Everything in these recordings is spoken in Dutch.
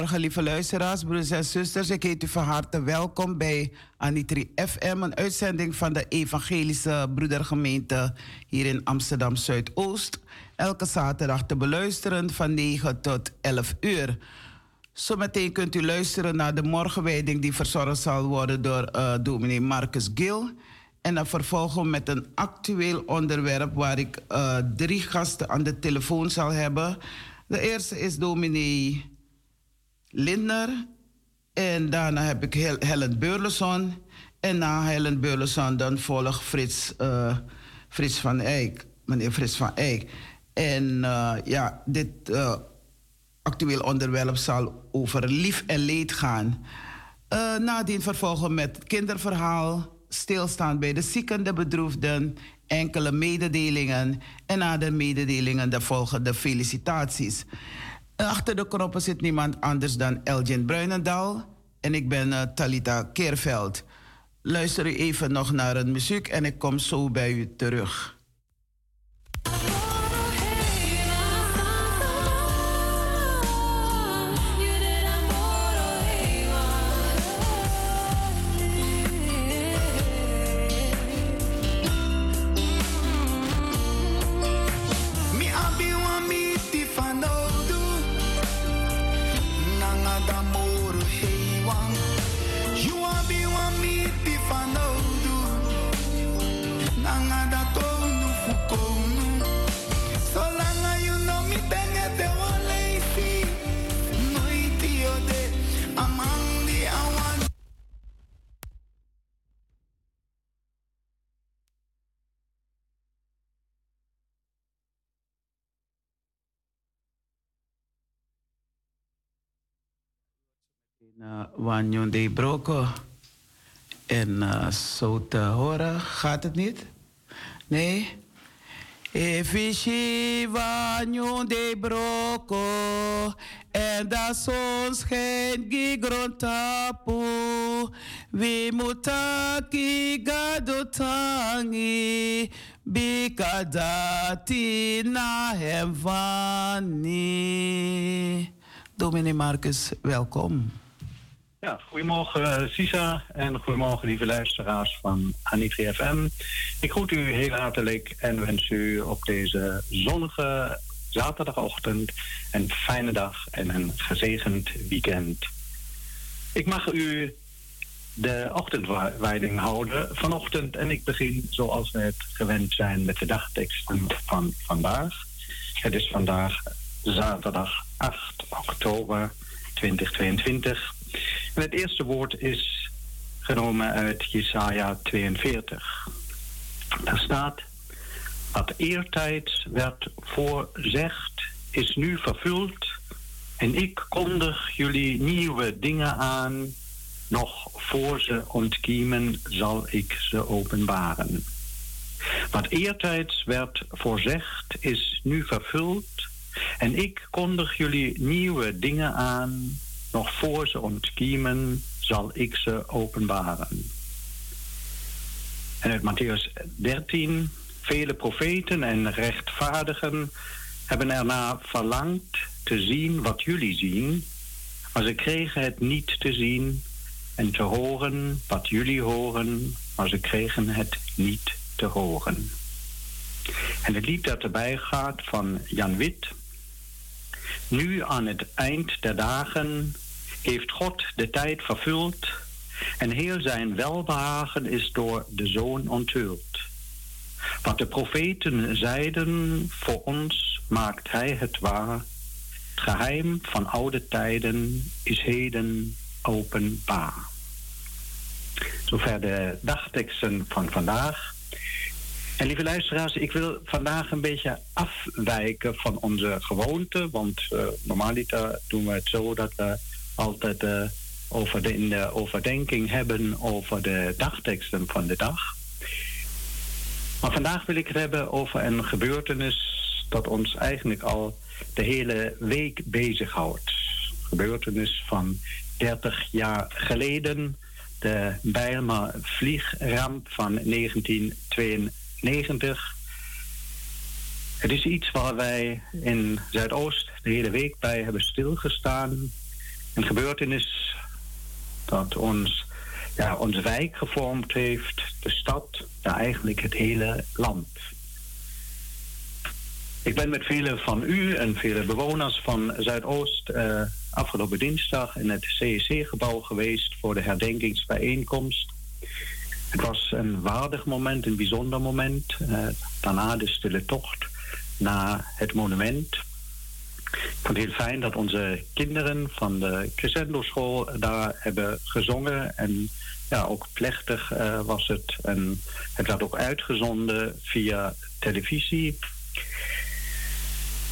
Goedemorgen, lieve luisteraars, broers en zusters. Ik heet u van harte welkom bij Anitri FM, een uitzending van de Evangelische Broedergemeente hier in Amsterdam Zuidoost. Elke zaterdag te beluisteren van 9 tot 11 uur. Zometeen kunt u luisteren naar de morgenwijding die verzorgd zal worden door uh, dominee Marcus Gil. En dan vervolgen met een actueel onderwerp waar ik uh, drie gasten aan de telefoon zal hebben. De eerste is dominee Lindner. En daarna heb ik Hel Helen Beurleson. En na Helen Beurleson dan volgt Frits, uh, Frits van Eyck. Meneer Frits van Eyck. En uh, ja, dit uh, actueel onderwerp zal over lief en leed gaan. Nadien vervolgen met kinderverhaal, stilstaan bij de zieken, de bedroefden, enkele mededelingen. En na de mededelingen de volgende felicitaties. Achter de knoppen zit niemand anders dan Elgin Bruinendaal. En ik ben uh, Talita Keerveld. Luister u even nog naar een muziek en ik kom zo bij u terug. Uh, Wanyon de Broko. En uh, zo te horen, gaat het niet? Nee? Efishi Wanyon de Broko. En da zon schijnt gigron tapu. We mutaki gadotangi. Bikadati na hem. Dominee Marcus, welkom. Ja, goedemorgen Sisa en goedemorgen lieve luisteraars van Anitri FM. Ik groet u heel hartelijk en wens u op deze zonnige zaterdagochtend een fijne dag en een gezegend weekend. Ik mag u de ochtendwijding houden vanochtend en ik begin zoals we het gewend zijn met de dagteksten van vandaag. Het is vandaag zaterdag 8 oktober 2022. Het eerste woord is genomen uit Jesaja 42. Daar staat: Wat eertijds werd voorzegd, is nu vervuld. En ik kondig jullie nieuwe dingen aan. Nog voor ze ontkiemen, zal ik ze openbaren. Wat eertijds werd voorzegd, is nu vervuld. En ik kondig jullie nieuwe dingen aan. Nog voor ze ontkiemen, zal ik ze openbaren. En uit Matthäus 13, vele profeten en rechtvaardigen hebben erna verlangd te zien wat jullie zien, maar ze kregen het niet te zien en te horen wat jullie horen, maar ze kregen het niet te horen. En het lied dat erbij gaat van Jan Wit. Nu aan het eind der dagen heeft God de tijd vervuld en heel zijn welbehagen is door de Zoon onthuld. Wat de profeten zeiden voor ons maakt hij het waar. Het geheim van oude tijden is heden openbaar. Zover de dagteksten van vandaag. En lieve luisteraars, ik wil vandaag een beetje afwijken van onze gewoonte. Want uh, normaliter doen we het zo dat we altijd uh, over de, in de overdenking hebben over de dagteksten van de dag. Maar vandaag wil ik het hebben over een gebeurtenis dat ons eigenlijk al de hele week bezighoudt. Gebeurtenis van 30 jaar geleden, de Bijlmer vliegramp van 1992. Het is iets waar wij in Zuidoost de hele week bij hebben stilgestaan. Een gebeurtenis dat ons, ja, onze wijk gevormd heeft, de stad, ja, eigenlijk het hele land. Ik ben met vele van u en vele bewoners van Zuidoost uh, afgelopen dinsdag in het CEC-gebouw geweest voor de herdenkingsbijeenkomst. Het was een waardig moment, een bijzonder moment. Uh, daarna de stille tocht naar het monument. Ik vond het heel fijn dat onze kinderen van de Crescendo School daar hebben gezongen. En ja, ook plechtig uh, was het. En het werd ook uitgezonden via televisie.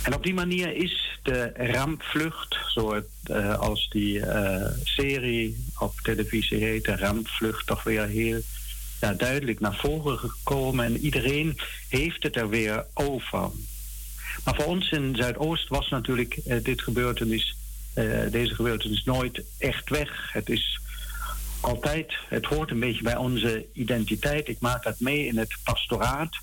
En op die manier is de rampvlucht, zoals als die serie op televisie heet, de rampvlucht, toch weer heel ja, duidelijk naar voren gekomen. En iedereen heeft het er weer over. Maar voor ons in Zuidoost was natuurlijk uh, dit gebeurtenis, deze gebeurtenis nooit echt weg. Het is altijd, het hoort een beetje bij onze identiteit. Ik maak dat mee in het pastoraat.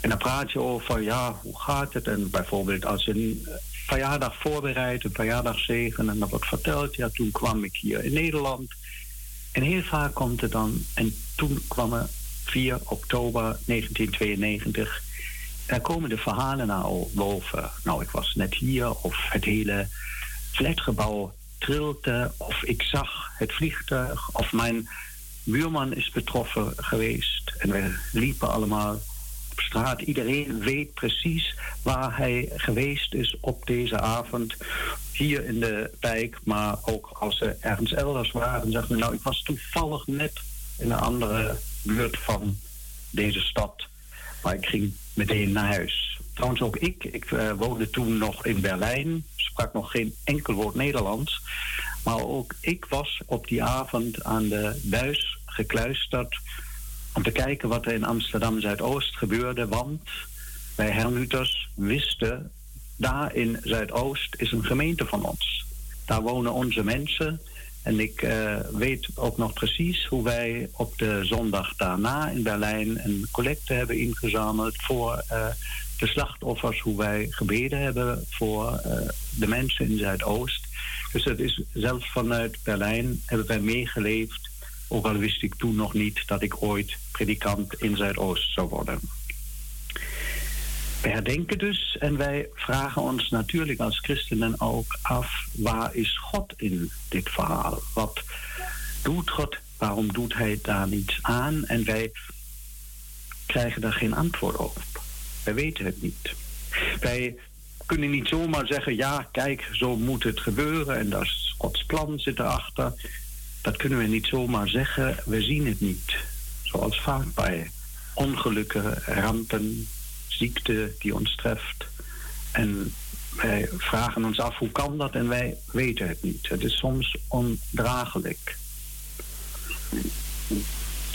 En dan praat je over, ja, hoe gaat het? En bijvoorbeeld als een eh, verjaardag voorbereidt, een verjaardagzegen, en dan wordt verteld, ja, toen kwam ik hier in Nederland. En heel vaak komt het dan, en toen kwam er 4 oktober 1992. Daar komen de verhalen nou boven. Nou, ik was net hier, of het hele flatgebouw trilde, of ik zag het vliegtuig, of mijn buurman is betroffen geweest. En we liepen allemaal op straat. Iedereen weet precies waar hij geweest is op deze avond. Hier in de wijk, maar ook als ze ergens elders waren. Zeg maar, nou, ik was toevallig net in een andere buurt van deze stad. Maar ik ging meteen naar huis. Trouwens ook ik. Ik uh, woonde toen nog in Berlijn. Sprak nog geen enkel woord Nederlands. Maar ook ik was op die avond aan de buis gekluisterd om te kijken wat er in Amsterdam Zuidoost gebeurde. Want wij Hermuters wisten, daar in Zuidoost is een gemeente van ons. Daar wonen onze mensen. En ik uh, weet ook nog precies hoe wij op de zondag daarna in Berlijn een collecte hebben ingezameld voor uh, de slachtoffers, hoe wij gebeden hebben voor uh, de mensen in Zuidoost. Dus het is zelfs vanuit Berlijn hebben wij meegeleefd. Ook al wist ik toen nog niet dat ik ooit predikant in Zuidoost zou worden. We herdenken dus en wij vragen ons natuurlijk als christenen ook af: waar is God in dit verhaal? Wat doet God? Waarom doet Hij daar niets aan? En wij krijgen daar geen antwoord op. Wij weten het niet. Wij kunnen niet zomaar zeggen: ja, kijk, zo moet het gebeuren en dat is Gods plan zit erachter. Dat kunnen we niet zomaar zeggen. We zien het niet. Zoals vaak bij ongelukken, rampen, ziekte die ons treft. En wij vragen ons af hoe kan dat en wij weten het niet. Het is soms ondraaglijk.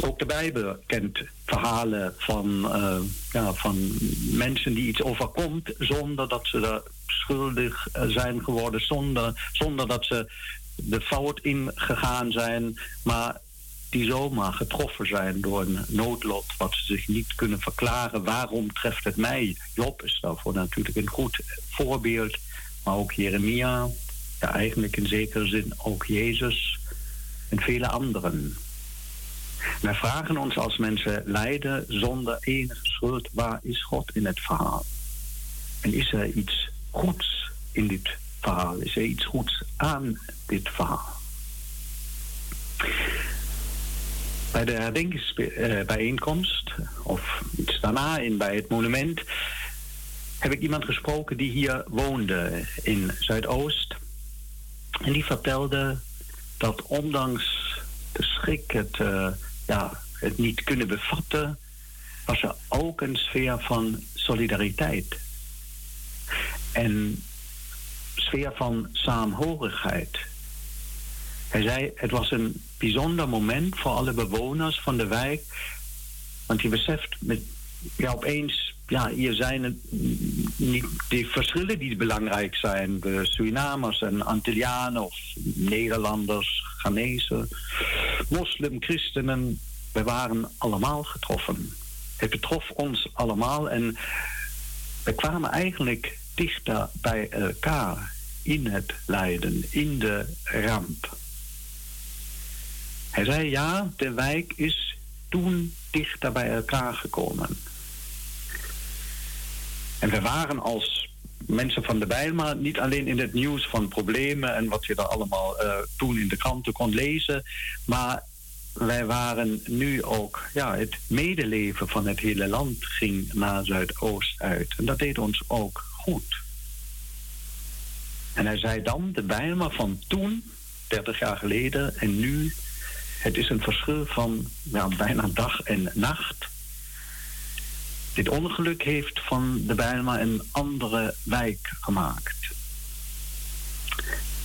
Ook de Bijbel kent verhalen van, uh, ja, van mensen die iets overkomt zonder dat ze er schuldig eh, zijn geworden, zonder, zonder dat ze de fout ingegaan zijn, maar die zomaar getroffen zijn door een noodlot wat ze zich niet kunnen verklaren. Waarom treft het mij? Job is daarvoor natuurlijk een goed voorbeeld, maar ook Jeremia, ja, eigenlijk in zekere zin ook Jezus en vele anderen. Wij vragen ons als mensen lijden zonder enige schuld, waar is God in het verhaal? En is er iets goeds in dit verhaal? Is er iets goeds aan dit verhaal? Bij de herdenkingsbijeenkomst, of iets daarna in, bij het monument, heb ik iemand gesproken die hier woonde in Zuidoost. En die vertelde dat ondanks de schrik, het, uh, ja, het niet kunnen bevatten, was er ook een sfeer van solidariteit. En sfeer van saamhorigheid. Hij zei, het was een bijzonder moment voor alle bewoners van de wijk. Want je beseft met, ja, opeens, ja, hier zijn het niet die verschillen die belangrijk zijn. De Surinamers en Antillianen of Nederlanders, Ghanese, moslim, christenen. We waren allemaal getroffen. Het betrof ons allemaal en we kwamen eigenlijk dichter bij elkaar in het lijden, in de ramp. Hij zei ja, de wijk is toen dichter bij elkaar gekomen. En we waren als mensen van de Bijlmer niet alleen in het nieuws van problemen en wat je daar allemaal uh, toen in de kranten kon lezen, maar wij waren nu ook, ja, het medeleven van het hele land ging naar Zuidoost uit. En dat deed ons ook goed. En hij zei dan, de Bijlmer van toen, 30 jaar geleden en nu, het is een verschil van ja, bijna dag en nacht. Dit ongeluk heeft van de Bijlmer een andere wijk gemaakt.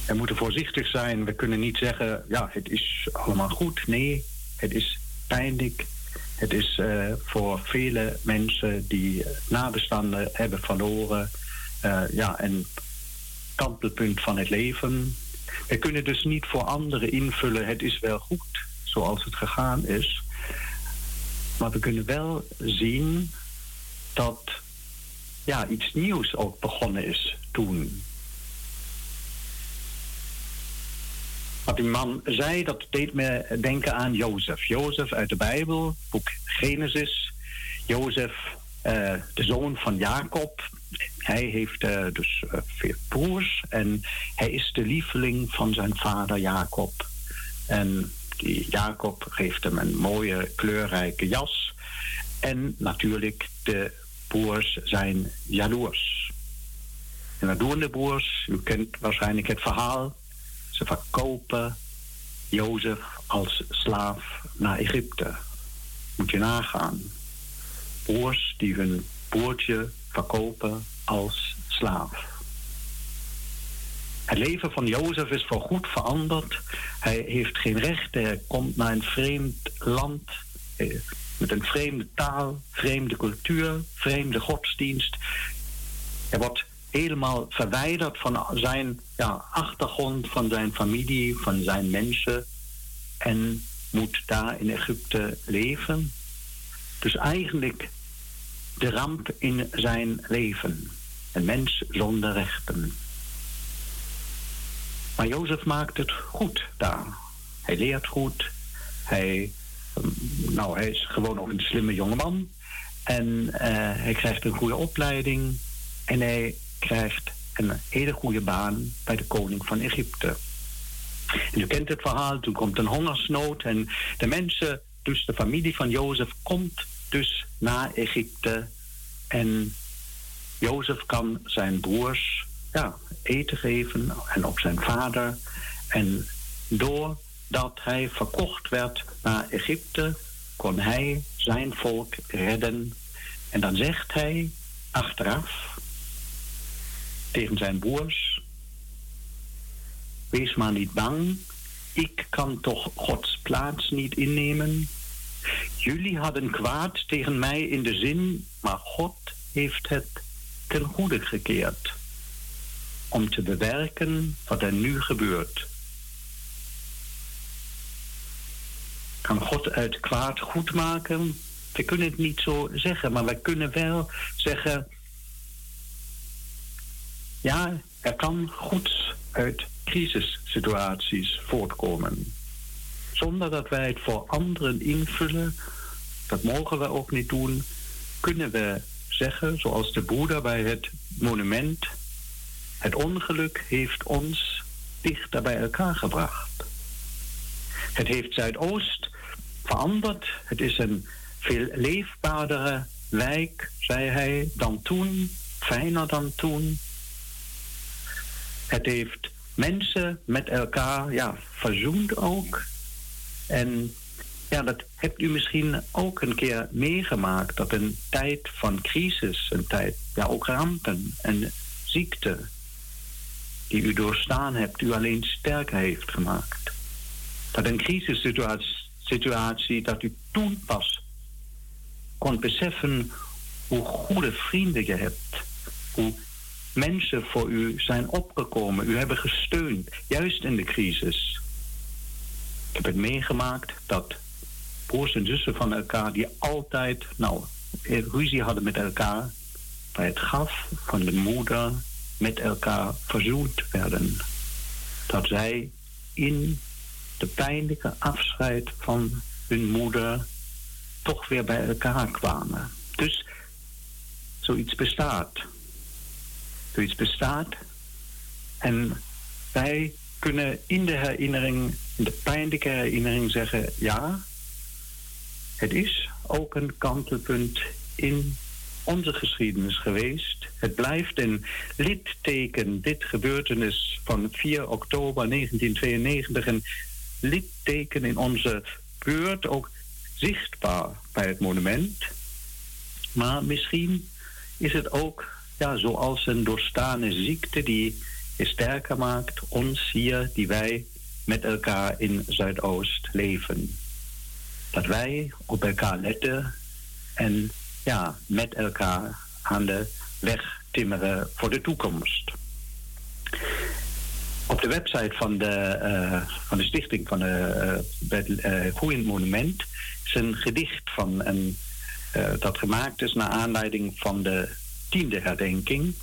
We moeten voorzichtig zijn. We kunnen niet zeggen, ja, het is allemaal goed. Nee, het is pijnlijk. Het is uh, voor vele mensen die nabestaanden hebben verloren, uh, ja, een kantelpunt van het leven. We kunnen dus niet voor anderen invullen, het is wel goed zoals het gegaan is. Maar we kunnen wel zien dat ja, iets nieuws ook begonnen is toen. Wat die man zei, dat deed me denken aan Jozef. Jozef uit de Bijbel, boek Genesis. Jozef, uh, de zoon van Jacob. Hij heeft uh, dus uh, vier broers en hij is de lieveling van zijn vader Jacob. En die Jacob geeft hem een mooie kleurrijke jas. En natuurlijk de broers zijn jaloers. En wat doen de broers? U kent waarschijnlijk het verhaal. Ze verkopen Jozef als slaaf naar Egypte. Moet je nagaan. Broers die hun broertje verkopen als slaaf. Het leven van Jozef is voorgoed veranderd. Hij heeft geen recht. Hij komt naar een vreemd land eh, met een vreemde taal, vreemde cultuur, vreemde godsdienst. Hij wordt helemaal verwijderd van zijn ja, achtergrond, van zijn familie, van zijn mensen. En moet daar in Egypte leven. Dus eigenlijk de ramp in zijn leven. Een mens zonder rechten. Maar Jozef maakt het goed daar. Hij leert goed. Hij, nou, hij is gewoon ook een slimme jongeman. En eh, hij krijgt een goede opleiding. En hij krijgt een hele goede baan bij de koning van Egypte. En u kent het verhaal, toen komt een hongersnood en de mensen, dus de familie van Jozef, komt dus naar Egypte. En Jozef kan zijn broers ja, eten geven en ook zijn vader. En doordat hij verkocht werd naar Egypte, kon hij zijn volk redden. En dan zegt hij achteraf tegen zijn broers: Wees maar niet bang, ik kan toch Gods plaats niet innemen. Jullie hadden kwaad tegen mij in de zin, maar God heeft het ten goede gekeerd. Om te bewerken wat er nu gebeurt. Kan God uit kwaad goed maken? We kunnen het niet zo zeggen, maar we kunnen wel zeggen. Ja, er kan goeds uit crisissituaties voortkomen. Zonder dat wij het voor anderen invullen, dat mogen we ook niet doen, kunnen we zeggen, zoals de Boeddha bij het monument, het ongeluk heeft ons dichter bij elkaar gebracht. Het heeft Zuidoost veranderd. Het is een veel leefbaardere wijk, zei hij, dan toen, fijner dan toen. Het heeft mensen met elkaar ja, verzoend ook. En ja, dat hebt u misschien ook een keer meegemaakt. Dat een tijd van crisis, een tijd, ja ook rampen en ziekte, die u doorstaan hebt, u alleen sterker heeft gemaakt. Dat een crisissituatie, dat u toen pas kon beseffen hoe goede vrienden je hebt. Hoe mensen voor u zijn opgekomen, u hebben gesteund, juist in de crisis. Ik heb het meegemaakt dat broers en zussen van elkaar die altijd, nou, ruzie hadden met elkaar, bij het graf van de moeder met elkaar verzoend werden. Dat zij in de pijnlijke afscheid van hun moeder toch weer bij elkaar kwamen. Dus zoiets bestaat zoiets bestaat. En wij kunnen in de herinnering, in de pijnlijke herinnering zeggen: ja, het is ook een kantelpunt in onze geschiedenis geweest. Het blijft een litteken, dit gebeurtenis van 4 oktober 1992, een litteken in onze beurt, ook zichtbaar bij het monument. Maar misschien is het ook ja, zoals een doorstane ziekte die je sterker maakt, ons hier, die wij met elkaar in Zuidoost leven. Dat wij op elkaar letten en ja, met elkaar aan de weg timmeren voor de toekomst. Op de website van de, uh, van de stichting van de, uh, Groeiend Monument is een gedicht van een, dat gemaakt is naar aanleiding van de tiende herdenking.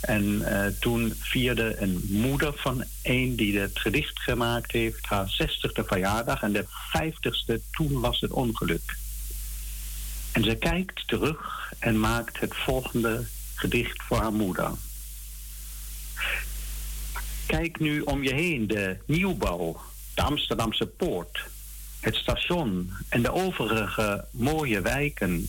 En uh, toen vierde een moeder van een die het gedicht gemaakt heeft haar zestigste verjaardag. En de vijftigste, toen was het ongeluk. En ze kijkt terug en maakt het volgende gedicht voor haar moeder. Kijk nu om je heen de nieuwbouw, de Amsterdamse poort, het station en de overige mooie wijken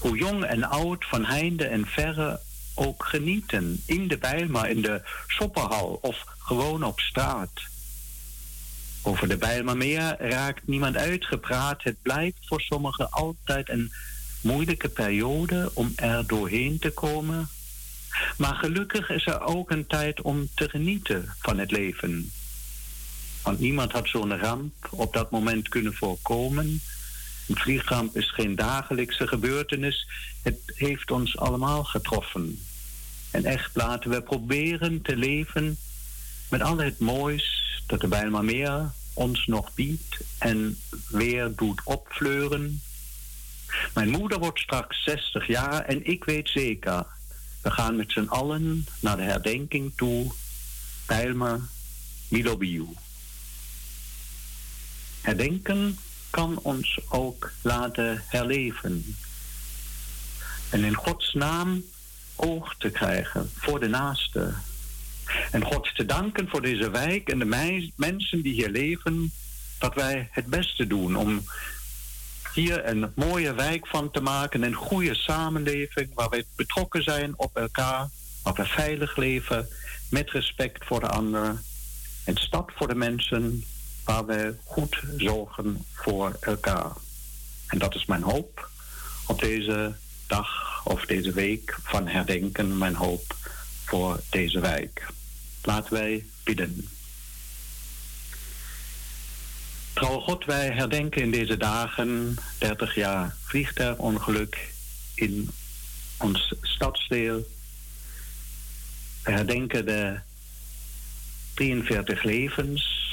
hoe jong en oud van heinde en verre ook genieten. In de Bijlmer, in de shopperhal of gewoon op straat. Over de Bijlmermeer raakt niemand uitgepraat. Het blijft voor sommigen altijd een moeilijke periode om er doorheen te komen. Maar gelukkig is er ook een tijd om te genieten van het leven. Want niemand had zo'n ramp op dat moment kunnen voorkomen. Een vliegramp is geen dagelijkse gebeurtenis. Het heeft ons allemaal getroffen. En echt laten we proberen te leven met al het moois dat de Bijlmermeer ons nog biedt en weer doet opfleuren. Mijn moeder wordt straks 60 jaar en ik weet zeker, we gaan met z'n allen naar de herdenking toe. Bijlmer Milobiu. Herdenken kan ons ook laten herleven. En in Gods naam oog te krijgen voor de naaste. En God te danken voor deze wijk en de mensen die hier leven, dat wij het beste doen om hier een mooie wijk van te maken, een goede samenleving waar wij betrokken zijn op elkaar, waar we veilig leven, met respect voor de ander. Een stad voor de mensen waar we goed zorgen voor elkaar. En dat is mijn hoop op deze dag of deze week van herdenken, mijn hoop voor deze wijk. Laten wij bidden. Trouw God, wij herdenken in deze dagen 30 jaar vliegtuigongeluk in ons stadsdeel. We herdenken de 43 levens.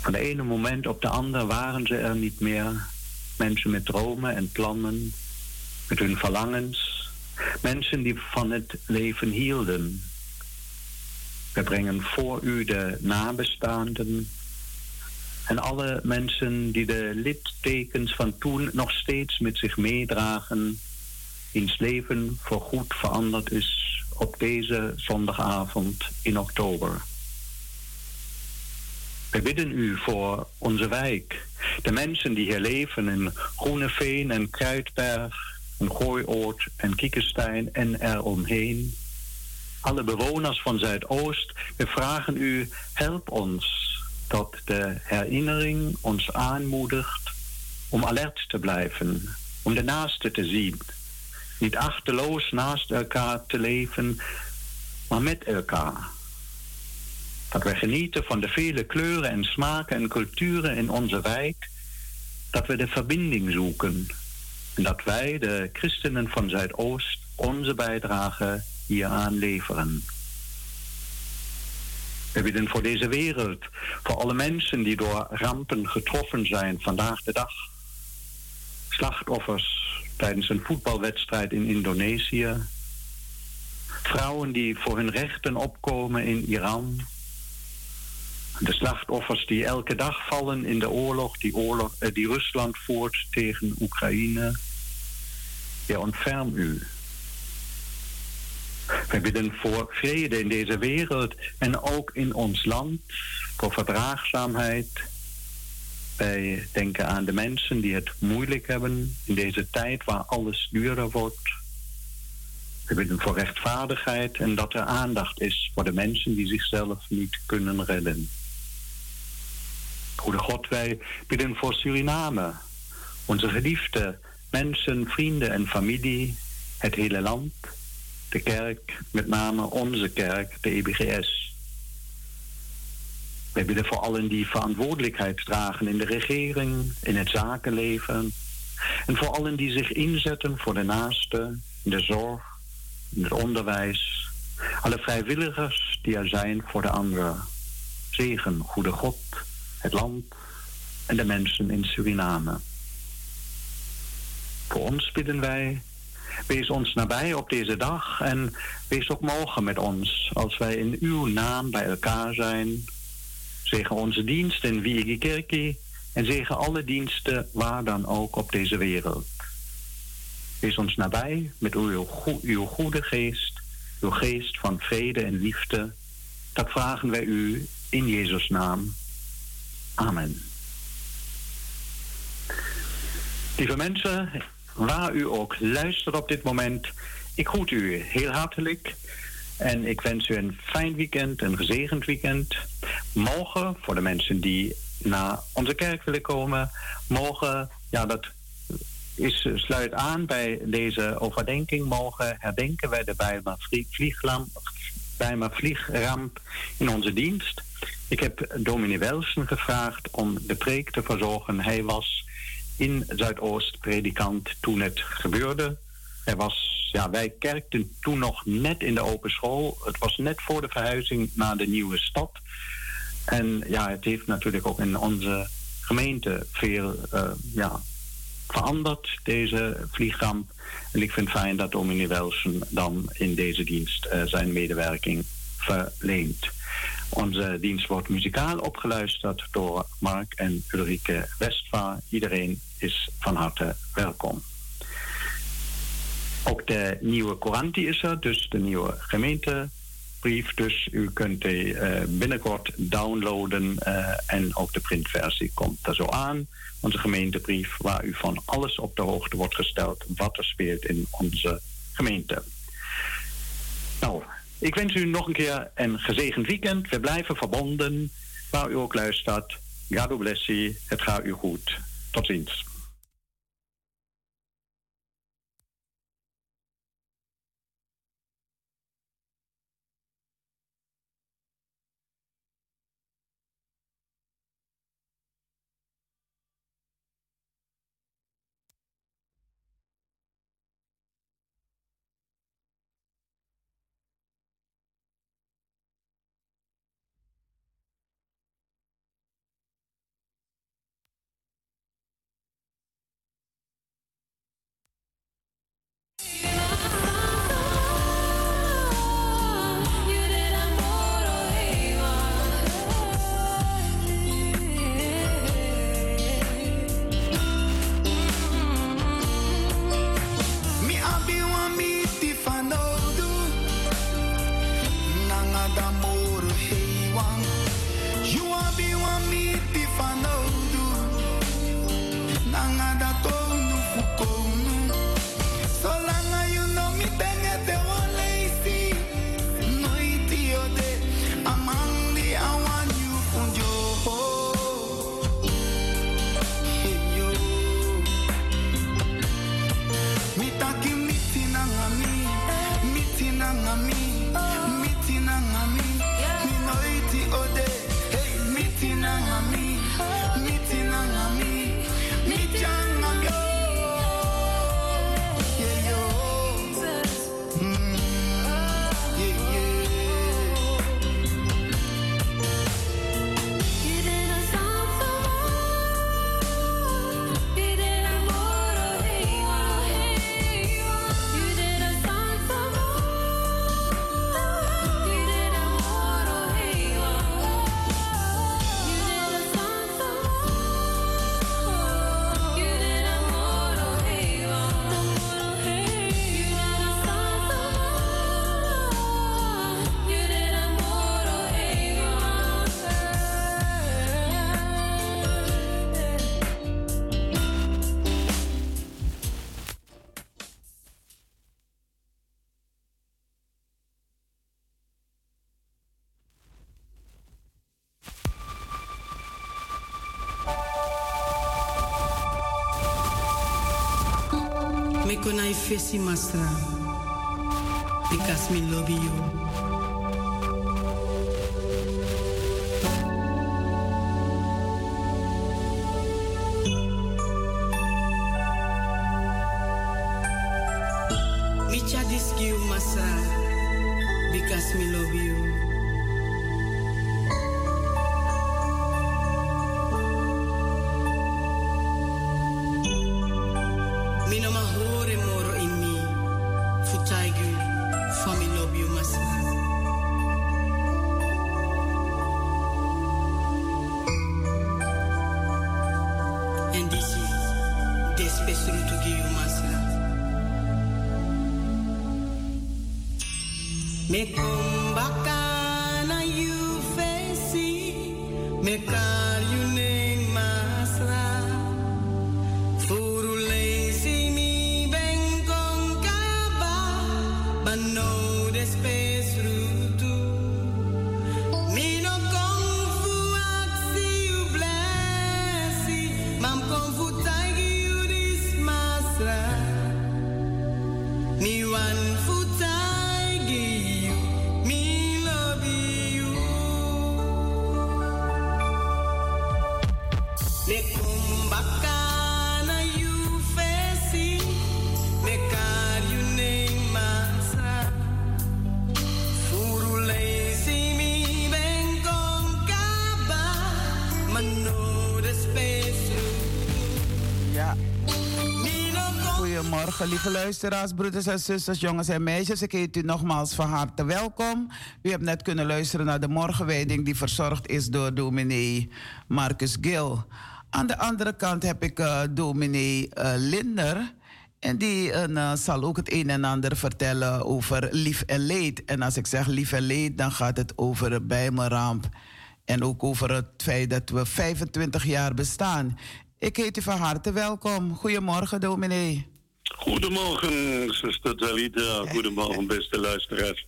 Van de ene moment op de andere waren ze er niet meer. Mensen met dromen en plannen, met hun verlangens. Mensen die van het leven hielden. We brengen voor u de nabestaanden en alle mensen die de littekens van toen nog steeds met zich meedragen, wiens leven voorgoed veranderd is op deze zondagavond in oktober. We bidden u voor onze wijk, de mensen die hier leven in Groeneveen en Kruidberg, en Gooioord en Kiekenstein en eromheen. Alle bewoners van Zuidoost, we vragen u, help ons dat de herinnering ons aanmoedigt om alert te blijven, om de naaste te zien. Niet achterloos naast elkaar te leven, maar met elkaar. Dat we genieten van de vele kleuren en smaken en culturen in onze wijk, dat we de verbinding zoeken en dat wij, de christenen van Zuidoost, onze bijdrage hieraan leveren. We bidden voor deze wereld, voor alle mensen die door rampen getroffen zijn vandaag de dag. Slachtoffers tijdens een voetbalwedstrijd in Indonesië. Vrouwen die voor hun rechten opkomen in Iran. De slachtoffers die elke dag vallen in de oorlog die, oorlog, eh, die Rusland voert tegen Oekraïne. Ja, ontferm u wij bidden voor vrede in deze wereld en ook in ons land, voor verdraagzaamheid. Wij denken aan de mensen die het moeilijk hebben in deze tijd waar alles duurder wordt. We bidden voor rechtvaardigheid en dat er aandacht is voor de mensen die zichzelf niet kunnen redden. Goede God, wij bidden voor Suriname, onze geliefde mensen, vrienden en familie, het hele land de kerk, met name onze kerk, de EBGS. We bidden voor allen die verantwoordelijkheid dragen in de regering, in het zakenleven. En voor allen die zich inzetten voor de naaste, in de zorg, in het onderwijs. Alle vrijwilligers die er zijn voor de anderen. Zegen, goede God, het land en de mensen in Suriname. Voor ons bidden wij Wees ons nabij op deze dag en wees ook morgen met ons als wij in uw naam bij elkaar zijn. Zegen onze dienst in Wiegi Kerkie en zegen alle diensten waar dan ook op deze wereld. Wees ons nabij met uw goede geest, uw geest van vrede en liefde. Dat vragen wij u in Jezus' naam. Amen. Lieve mensen, waar u ook luistert op dit moment. Ik groet u heel hartelijk en ik wens u een fijn weekend, een gezegend weekend. Morgen, voor de mensen die naar onze kerk willen komen, morgen, ja, dat is, sluit aan bij deze overdenking. Morgen herdenken wij de Bijma vliegramp in onze dienst. Ik heb dominee Welsen gevraagd om de preek te verzorgen. Hij was in Zuidoost predikant toen het gebeurde. Er was, ja, wij kerkten toen nog net in de open school. Het was net voor de verhuizing naar de nieuwe stad. En ja, het heeft natuurlijk ook in onze gemeente veel uh, ja, veranderd, deze vliegramp. En ik vind het fijn dat dominee Welsen dan in deze dienst uh, zijn medewerking verleent. Onze dienst wordt muzikaal opgeluisterd door Mark en Ulrike Westva. Iedereen is van harte welkom. Ook de nieuwe Coranti is er, dus de nieuwe gemeentebrief. Dus u kunt die uh, binnenkort downloaden uh, en ook de printversie komt er zo aan. Onze gemeentebrief waar u van alles op de hoogte wordt gesteld wat er speelt in onze gemeente. Nou, ik wens u nog een keer een gezegend weekend. We blijven verbonden. Waar u ook luistert. God bless you. Het gaat u goed. Tot ziens. Fesi masra. Because me love you. Lieve luisteraars, broeders en zusters, jongens en meisjes. Ik heet u nogmaals van harte welkom. U hebt net kunnen luisteren naar de morgenwijding die verzorgd is door dominee Marcus Gil. Aan de andere kant heb ik uh, dominee uh, Linder. En die uh, zal ook het een en ander vertellen over lief en leed. En als ik zeg lief en leed, dan gaat het over bijmeramp. En ook over het feit dat we 25 jaar bestaan. Ik heet u van harte welkom. Goedemorgen, dominee. Goedemorgen, zuster Dalida. Goedemorgen, beste luisteraars.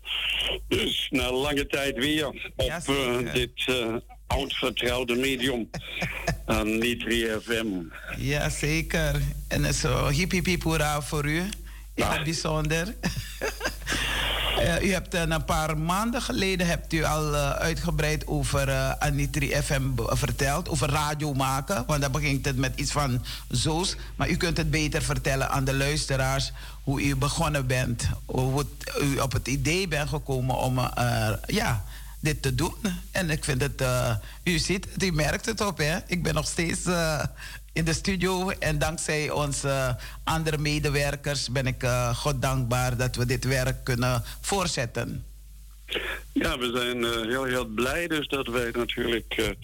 Dus na lange tijd weer op uh, dit uh, oud vertrouwde medium aan Nitri FM. Jazeker. En zo hippie hippie hoera voor u. Het bijzonder. Uh, u hebt uh, een paar maanden geleden hebt u al uh, uitgebreid over Anitri FM verteld, over radio maken. Want dan begint het met iets van zo's. Maar u kunt het beter vertellen aan de luisteraars hoe u begonnen bent. Hoe u op het idee bent gekomen om ja, dit te doen. En ik vind het, u ziet u merkt het op, hè. Ik ben nog steeds in de studio. En dankzij onze andere medewerkers ben ik uh, God dankbaar dat we dit werk kunnen voortzetten. Ja, we zijn uh, heel, heel blij dus dat wij natuurlijk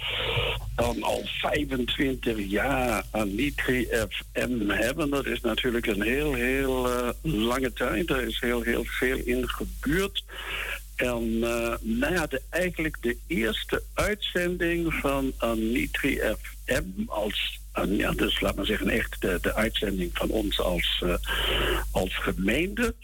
dan al 25 jaar aan FM hebben. Dat is natuurlijk een heel, heel lange tijd. Er is heel, heel veel in gebeurd. En nou ja, de, eigenlijk de eerste uitzending van Anitri FM als ja, dus laat maar zeggen, echt de, de uitzending van ons als, uh, als gemeente.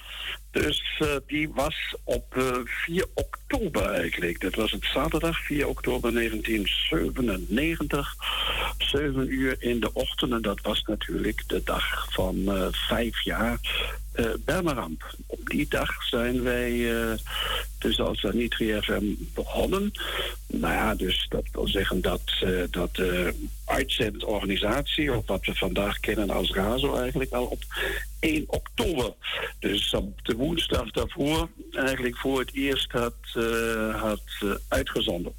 Dus uh, die was op uh, 4 oktober eigenlijk. Dat was het zaterdag 4 oktober 1997. 7 uur in de ochtend. En dat was natuurlijk de dag van vijf jaar uh. Op die dag zijn wij uh, dus als Nitri FM begonnen. Nou ja, dus dat wil zeggen dat, uh, dat de uitzendorganisatie, of wat we vandaag kennen als RAZO, eigenlijk al op 1 oktober. Dus op de woensdag daarvoor eigenlijk voor het eerst had, had uitgezonden.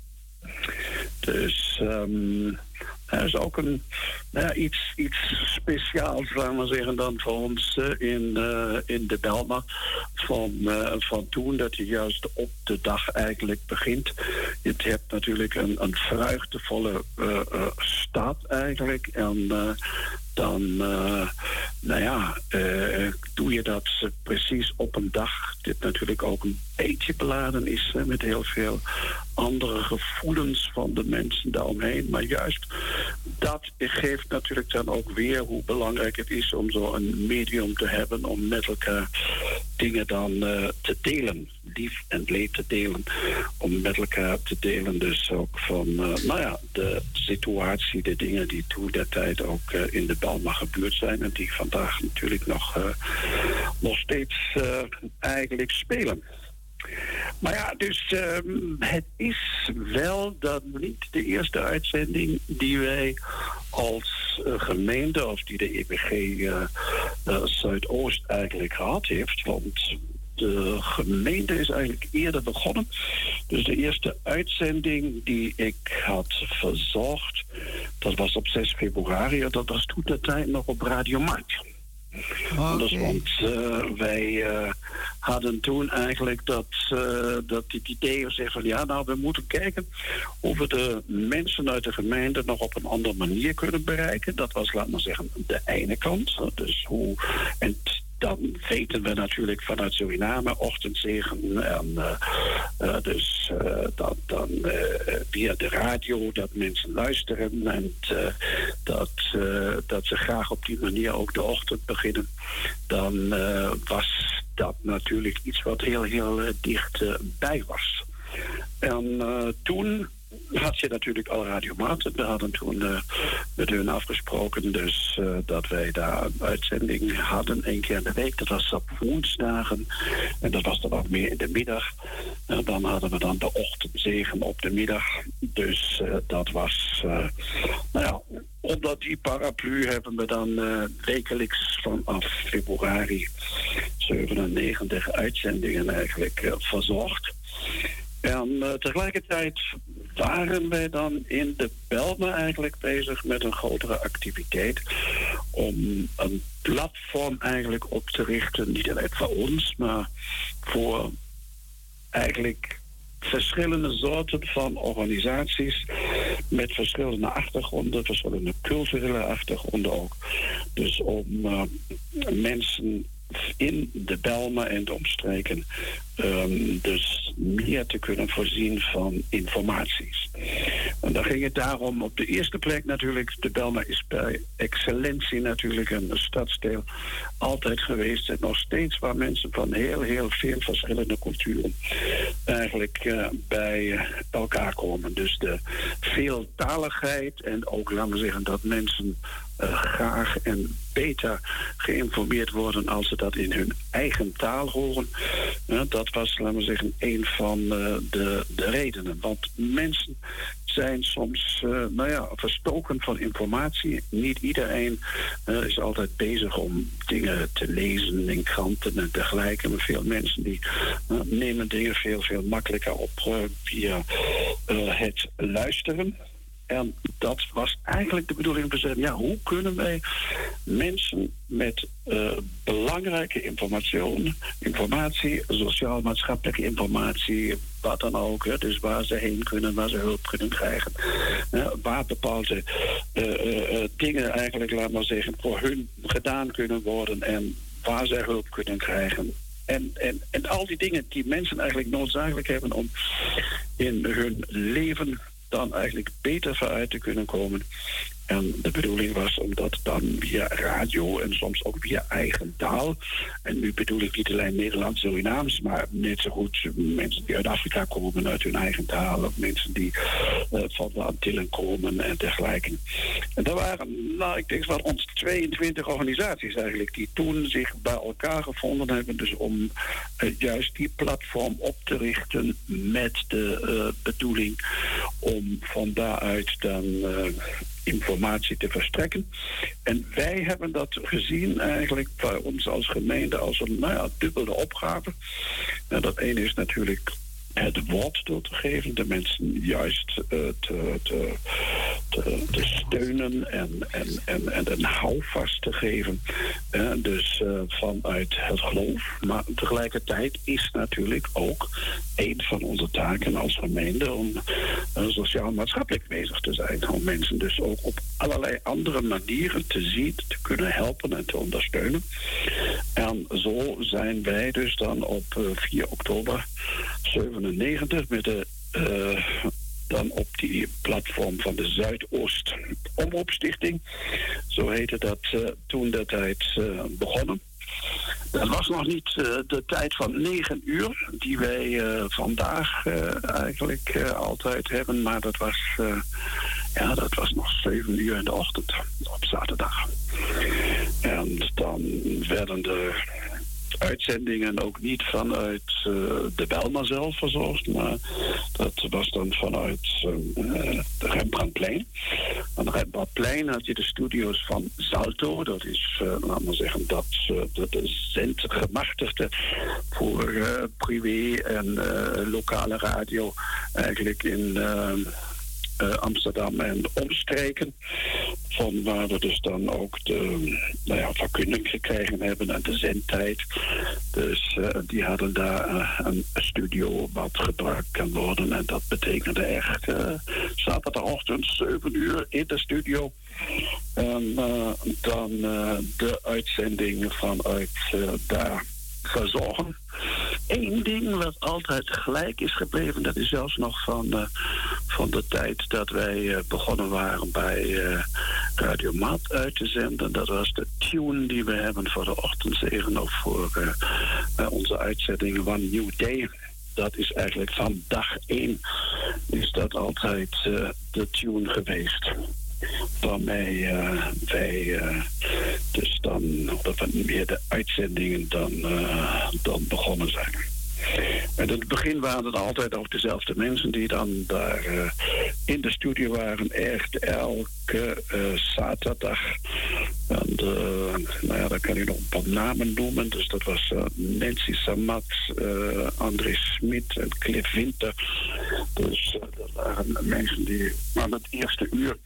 Dus um, dat is ook een, ja, iets, iets speciaals, laten we zeggen, dan voor ons uh, in, uh, in de Belma. Van, van toen, dat je juist op de dag eigenlijk begint. Je hebt natuurlijk een, een vreugdevolle stad eigenlijk. En dan, uh, nou ja, uh, doe je dat precies op een dag. Dit natuurlijk ook een beetje beladen is met heel veel andere gevoelens van de mensen daaromheen. Maar juist dat geeft natuurlijk dan ook weer hoe belangrijk het is om zo een medium te hebben om met elkaar dingen dan uh, te delen. Lief en leed te delen. Om met elkaar te delen. Dus ook van, nou ja, de situatie, de dingen die toen der tijd ook in de allemaal gebeurd zijn en die vandaag natuurlijk nog, uh, nog steeds uh, eigenlijk spelen. Maar ja, dus uh, het is wel dat niet de eerste uitzending die wij als gemeente, of die de EPG Zuidoost eigenlijk gehad heeft. Want de gemeente is eigenlijk eerder begonnen. Dus de eerste uitzending die ik had verzorgd, dat was op 6 februari. Dat was toen de tijd nog op Radio Markt. Okay. Dus want uh, wij uh, hadden toen eigenlijk dat, uh, dat het idee zeggen van ja, nou we moeten kijken of we de mensen uit de gemeente nog op een andere manier kunnen bereiken. Dat was, laat maar zeggen, de ene kant. Dus hoe, en dan weten we natuurlijk vanuit Suriname ochtendzegen. En uh, uh, dus dat dan via de radio dat mensen luisteren en dat, dat ze graag op die manier ook de ochtend beginnen. Dan was dat natuurlijk iets wat heel, heel dichtbij was. En toen had je natuurlijk al radiomaten. We hadden toen uh, met hun afgesproken dus uh, dat wij daar een uitzending hadden, één keer in de week. Dat was op woensdagen en dat was dan ook meer in de middag. En dan hadden we dan de ochtendzegen op de middag. Dus uh, dat was, nou ja, onder die paraplu hebben we dan wekelijks vanaf februari 97 uitzendingen eigenlijk verzorgd. En tegelijkertijd waren wij dan in de Belmen eigenlijk bezig met een grotere activiteit om een platform eigenlijk op te richten, niet alleen voor ons, maar voor eigenlijk verschillende soorten van organisaties met verschillende achtergronden, verschillende culturele achtergronden ook. Dus om uh, mensen in de Belmen en de omstreken um, dus meer te kunnen voorzien van informaties. En dan ging het daarom op de eerste plek natuurlijk, de Belma is bij excellentie natuurlijk een stadsdeel altijd geweest en nog steeds waar mensen van heel, heel veel verschillende culturen eigenlijk uh, bij elkaar komen. Dus de veeltaligheid en ook, laten we zeggen, dat mensen uh, graag en beter geïnformeerd worden als ze dat in hun eigen taal horen. Dat was, laten we zeggen, een van uh, de, de redenen. Want mensen zijn soms uh, nou ja, verstoken van informatie. Niet iedereen uh, is altijd bezig om dingen te lezen in kranten en dergelijke. Maar veel mensen die nemen dingen veel, veel makkelijker op via het luisteren. En dat was eigenlijk de bedoeling om te zeggen: ja, hoe kunnen wij mensen met uh, belangrijke informatie, informatie, sociaal-maatschappelijke informatie, wat dan ook, hè, dus waar ze heen kunnen, waar ze hulp kunnen krijgen, uh, waar bepaalde uh, dingen eigenlijk, laat maar zeggen, voor hun gedaan kunnen worden en waar ze hulp kunnen krijgen. En, en, en al die dingen die mensen eigenlijk noodzakelijk hebben om in hun leven dan eigenlijk beter vooruit te kunnen komen. En de bedoeling was om dat dan via radio en soms ook via eigen taal. En nu bedoel ik niet alleen Nederlands, Surinaams, maar net zo goed mensen die uit Afrika komen uit hun eigen taal. Of mensen die uh, van de Antillen komen en dergelijke. En er waren, nou, ik denk wel ons 22 organisaties eigenlijk die toen zich bij elkaar gevonden hebben. Dus om uh, juist die platform op te richten met de uh, bedoeling om van daaruit dan informatie te verstrekken. En wij hebben dat gezien eigenlijk bij ons als gemeente als een nou ja, dubbele opgave. En dat ene is natuurlijk het woord door te geven, de mensen juist uh, te, te, te, te, steunen en, en, en, en een houvast te geven. Dus uh, vanuit het geloof. Maar tegelijkertijd is natuurlijk ook een van onze taken als gemeente om sociaal-maatschappelijk bezig te zijn. Om mensen dus ook op allerlei andere manieren te zien, te kunnen helpen en te ondersteunen. En zo zijn wij dus dan op 4 oktober 7 1997 met de, uh, dan op die platform van de Zuidoost Omroepstichting. Zo heette dat uh, toen de tijd uh, begonnen. Dat was nog niet de tijd van 9 uur, die wij vandaag eigenlijk altijd hebben, maar dat was, ja, dat was nog 7 uur in de ochtend op zaterdag. En dan werden de uitzendingen ook niet vanuit uh, de Belma zelf verzorgd, maar dat was dan vanuit uh, de Rembrandtplein. Aan Rembrandtplein had je de studio's van Salto, dat is, uh, laten we zeggen, dat, dat de zendgemachtigde voor privé en lokale radio eigenlijk in uh, Amsterdam en omstreken. Van waar we dus dan ook de nou ja, vergunning gekregen hebben en de zendtijd. Dus uh, die hadden daar uh, een studio wat gebruikt kan worden. En dat betekende echt zaterdagochtend 7 uur in de studio. Dan de uitzending vanuit daar verzorgen. Eén ding wat altijd gelijk is gebleven, dat is zelfs nog van, uh, van de tijd dat wij uh, begonnen waren bij uh, Radio Mat uit te zenden. Dat was de tune die we hebben voor de ochtendzegen of voor onze uitzending One New Day. Dat is eigenlijk van dag één is dat altijd de tune geweest waarmee uh, wij uh, dus dan, of meer de uitzendingen dan, uh, dan begonnen zijn. En in het begin waren het altijd ook dezelfde mensen die dan daar in de studio waren. Echt elke zaterdag. Dan de, nou ja, dan kan ik nog een paar namen noemen. Dus dat was Nancy Samat, André Smit en Cliff Winter. Dus dat waren mensen die aan het eerste uur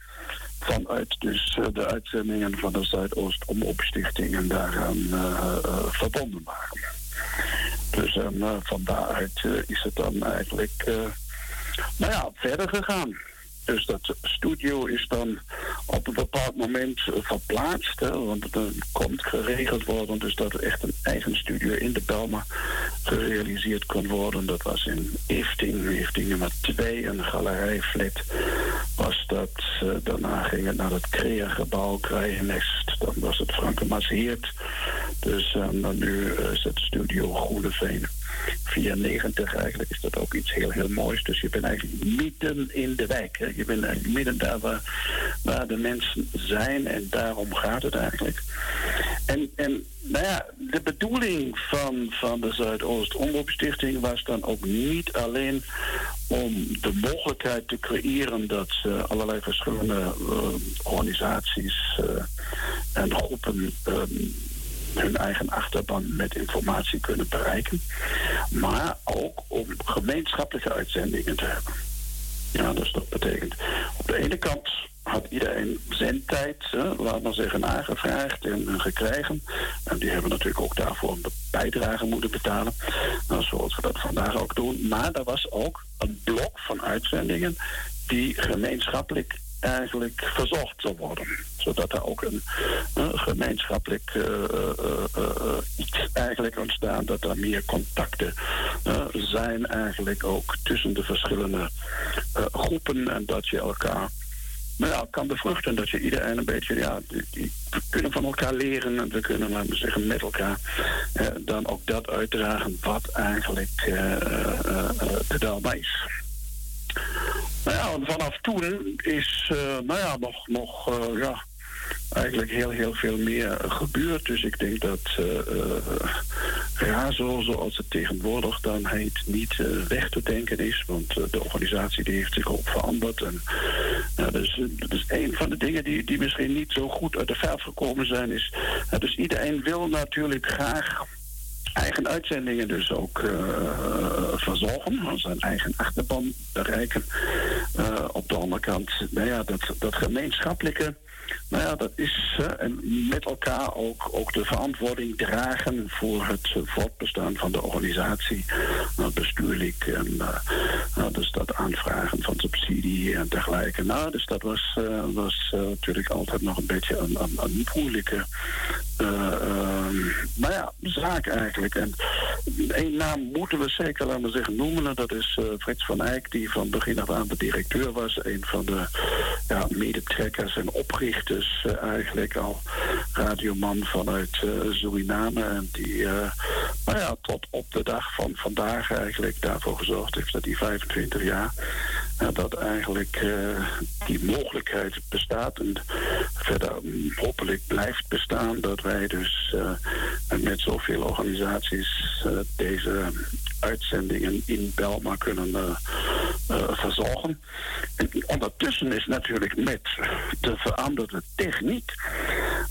vanuit dus de uitzendingen van de Zuidoost Omroepstichting daaraan verbonden waren. Dus van daaruit is het dan eigenlijk nou ja, verder gegaan. Dus dat studio is dan op een bepaald moment verplaatst. Hè, want het komt geregeld worden. Dus dat er echt een eigen studio in de Belma gerealiseerd kon worden. Dat was in Efting, Efting nummer 2, een galerijflat was dat. Uh, daarna ging het naar het CREA-gebouw. Dan was het Franke. Dus uh, nu is het studio Groeneveen. 94 eigenlijk is dat ook iets heel, heel moois. Dus je bent eigenlijk midden in de wijk. Hè. Je bent eigenlijk midden daar waar, waar de mensen zijn en daarom gaat het eigenlijk. En, en nou ja, de bedoeling van, van de Zuidoost Omroepstichting was dan ook niet alleen om de mogelijkheid te creëren dat uh, allerlei verschillende uh, organisaties uh, en groepen ehm, hun eigen achterban met informatie kunnen bereiken. Maar ook om gemeenschappelijke uitzendingen te hebben. Ja, dus dat betekent op de ene kant had iedereen zendtijd, laat maar zeggen, aangevraagd en gekregen. En die hebben natuurlijk ook daarvoor een bijdrage moeten betalen. Nou, zoals we dat vandaag ook doen. Maar er was ook een blok van uitzendingen die gemeenschappelijk eigenlijk verzorgd zou worden. Zodat er ook een, gemeenschappelijk uh, uh, iets eigenlijk ontstaat. Dat er meer contacten zijn eigenlijk ook tussen de verschillende groepen. En dat je elkaar nou ja, kan bevruchten. Dat je iedereen een beetje, ja, die, we kunnen van elkaar leren. En we kunnen, laten we zeggen, met elkaar dan ook dat uitdragen wat eigenlijk de Dalma is. Nou ja, vanaf toen is uh, nou ja, nog, nog uh, ja, eigenlijk heel, heel veel meer gebeurd. Dus ik denk dat uh, RAZO, zoals het tegenwoordig dan heet, niet weg te denken is. Want de organisatie die heeft zich ook veranderd. En, dus, dus een van de dingen die, die misschien niet zo goed uit de verf gekomen zijn is... dus iedereen wil natuurlijk graag eigen uitzendingen dus ook uh, verzorgen, zijn eigen achterban bereiken. Uh, op de andere kant, nou ja, dat, dat gemeenschappelijke nou ja, dat is uh, met elkaar ook, ook de verantwoording dragen voor het voortbestaan van de organisatie. Nou, bestuurlijk en uh, dus dat aanvragen van subsidie en dergelijke. Nou, dus dat was, uh, was natuurlijk altijd nog een beetje een, een, moeilijke nou ja, zaak eigenlijk. En één naam moeten we zeker, laten we zeggen, noemen. Dat is Frits van Eyck, die van begin af aan de directeur was. Een van de ja, medetrekkers en oprichters dus uh, eigenlijk al radioman vanuit uh, Suriname. En die, uh, nou ja, tot op de dag van vandaag eigenlijk daarvoor gezorgd heeft dat die 25 jaar dat eigenlijk die mogelijkheid bestaat en verder hopelijk blijft bestaan dat wij dus met zoveel organisaties deze uitzendingen in Belma kunnen verzorgen. En ondertussen is natuurlijk met de veranderde techniek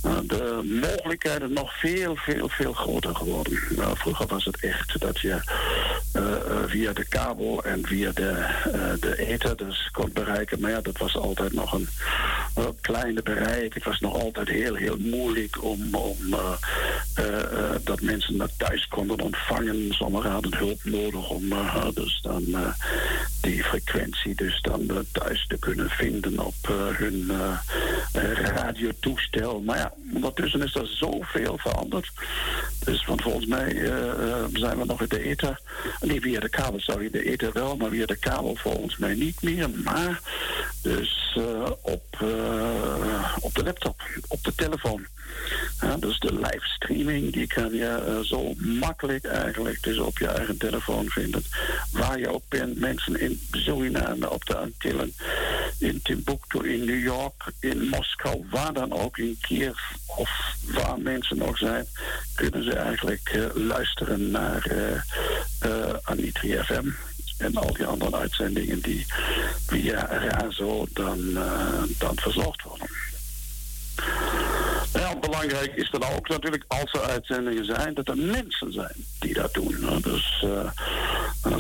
de mogelijkheden nog veel, veel, veel groter geworden. Nou, vroeger was het echt dat je via de kabel en via de, de ether dus kon bereiken. Maar ja, dat was altijd nog een kleine bereik. Het was nog altijd heel, heel moeilijk om, om dat mensen naar thuis konden ontvangen. Sommigen hadden hulp nodig om dus dan die frequentie dus dan thuis te kunnen vinden op hun radiotoestel. Maar ja, ondertussen is er zoveel veranderd. Dus want volgens mij zijn we nog in de ether Nee, via de kabel, sorry, de ether wel, maar via de kabel volgens mij niet meer. Maar dus op, op de laptop, op de telefoon. Ja, dus de livestreaming, die kan je zo makkelijk eigenlijk dus op je eigen telefoon vinden. Waar je ook bent, mensen in Suriname, op de Antillen, in Timbuktu, in New York, in Moskou, waar dan ook, in Kiev of waar mensen nog zijn, kunnen ze eigenlijk uh, luisteren naar uh, Anitri FM en al die andere uitzendingen die via RAZO dan, dan verzorgd worden. Ja, belangrijk is dan ook natuurlijk, als er uitzendingen zijn, dat er mensen zijn die dat doen. Dus, uh,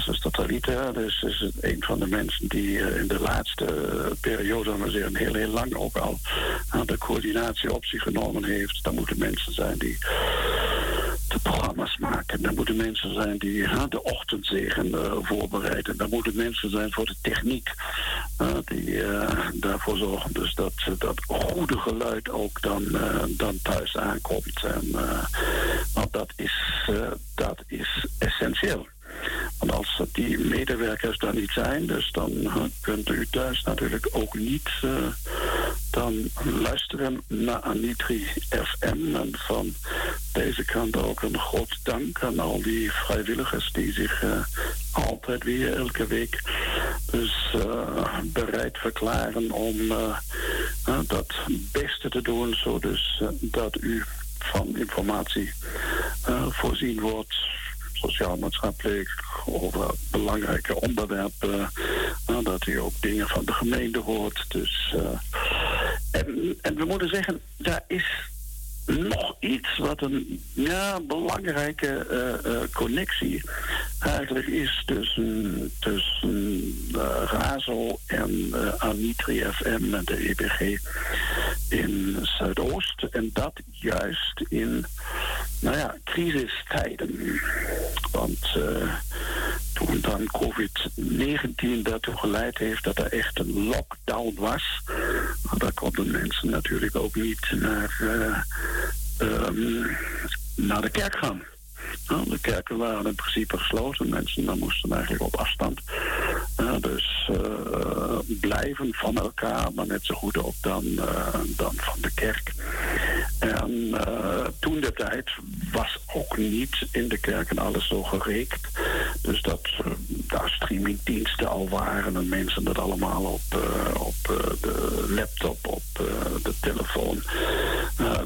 is dat dus is het een van de mensen die in de laatste periode, maar zeggen, heel, heel lang ook al de coördinatie op zich genomen heeft. Dan moeten mensen zijn die de programma's maken. Er moeten mensen zijn die de ochtendzegen uh, voorbereiden. Er moeten mensen zijn voor de techniek. Uh, die uh, daarvoor zorgen dus dat dat goede geluid ook dan, dan thuis aankomt. En, want dat is, dat is essentieel. Want als die medewerkers daar niet zijn, dus dan kunt u thuis natuurlijk ook niet uh, dan luisteren naar Anitri FM. En van deze kant ook een groot dank aan al die vrijwilligers die zich uh, altijd weer elke week dus uh, bereid verklaren om dat beste te doen, zodat dus, dat u van informatie voorzien wordt sociaal-maatschappelijk over belangrijke onderwerpen. Uh, dat u ook dingen van de gemeente hoort. Dus, uh, en, en we moeten zeggen, daar is nog iets wat een ja, belangrijke connectie eigenlijk is tussen, tussen Razo en Anitri FM en de EBG in Zuidoost. En dat juist in nou ja, crisistijden. Want toen dan COVID-19 daartoe geleid heeft dat er echt een lockdown was, daar konden mensen natuurlijk ook niet naar um, naar de kerk gaan. Nou, de kerken waren in principe gesloten. Mensen dan moesten eigenlijk op afstand. Uh, dus uh, blijven van elkaar, maar net zo goed ook dan, uh, dan van de kerk. En toen de tijd was ook niet in de kerken alles zo gereekt. Dus dat daar streamingdiensten al waren en mensen dat allemaal op, op de laptop, op de telefoon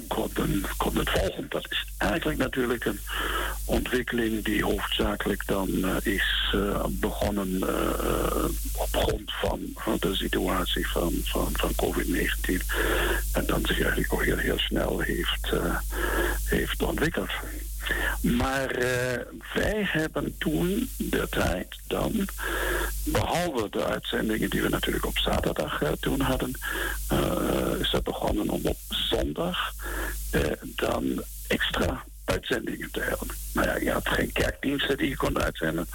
konden, konden volgen. Dat is eigenlijk natuurlijk een ontwikkeling die hoofdzakelijk dan is begonnen op grond van, de situatie van, van, van COVID-19. En dan zich eigenlijk ook heel, heel snel heeft, heeft ontwikkeld. Maar wij hebben toen de tijd dan, behalve de uitzendingen die we natuurlijk op zaterdag toen hadden, is dat begonnen om op zondag dan extra uitzendingen te hebben. Nou ja, je had geen kerkdiensten die je kon uitzenden.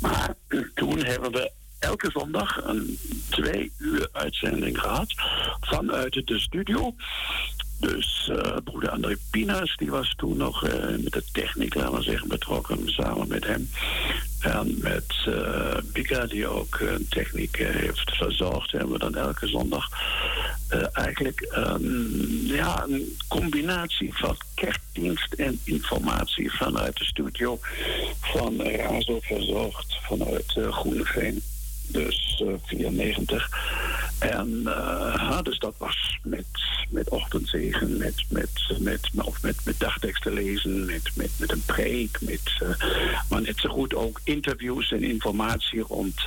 Maar toen hebben we elke zondag een twee uur uitzending gehad vanuit de studio. Dus uh, broeder André Pinas, die was toen nog uh, met de techniek, laten we zeggen, betrokken, samen met hem. En met uh, Bika, die ook een techniek heeft verzorgd, hebben we dan elke zondag eigenlijk ja, een combinatie van kerkdienst en informatie vanuit de studio van Razo verzorgd, vanuit Groeneveen dus uh, 94. En uh, dus dat was met, met ochtendzegen, met, met, met, of met, met dagteksten lezen, met, met, met een preek, met, uh, maar net zo goed ook interviews en informatie rond,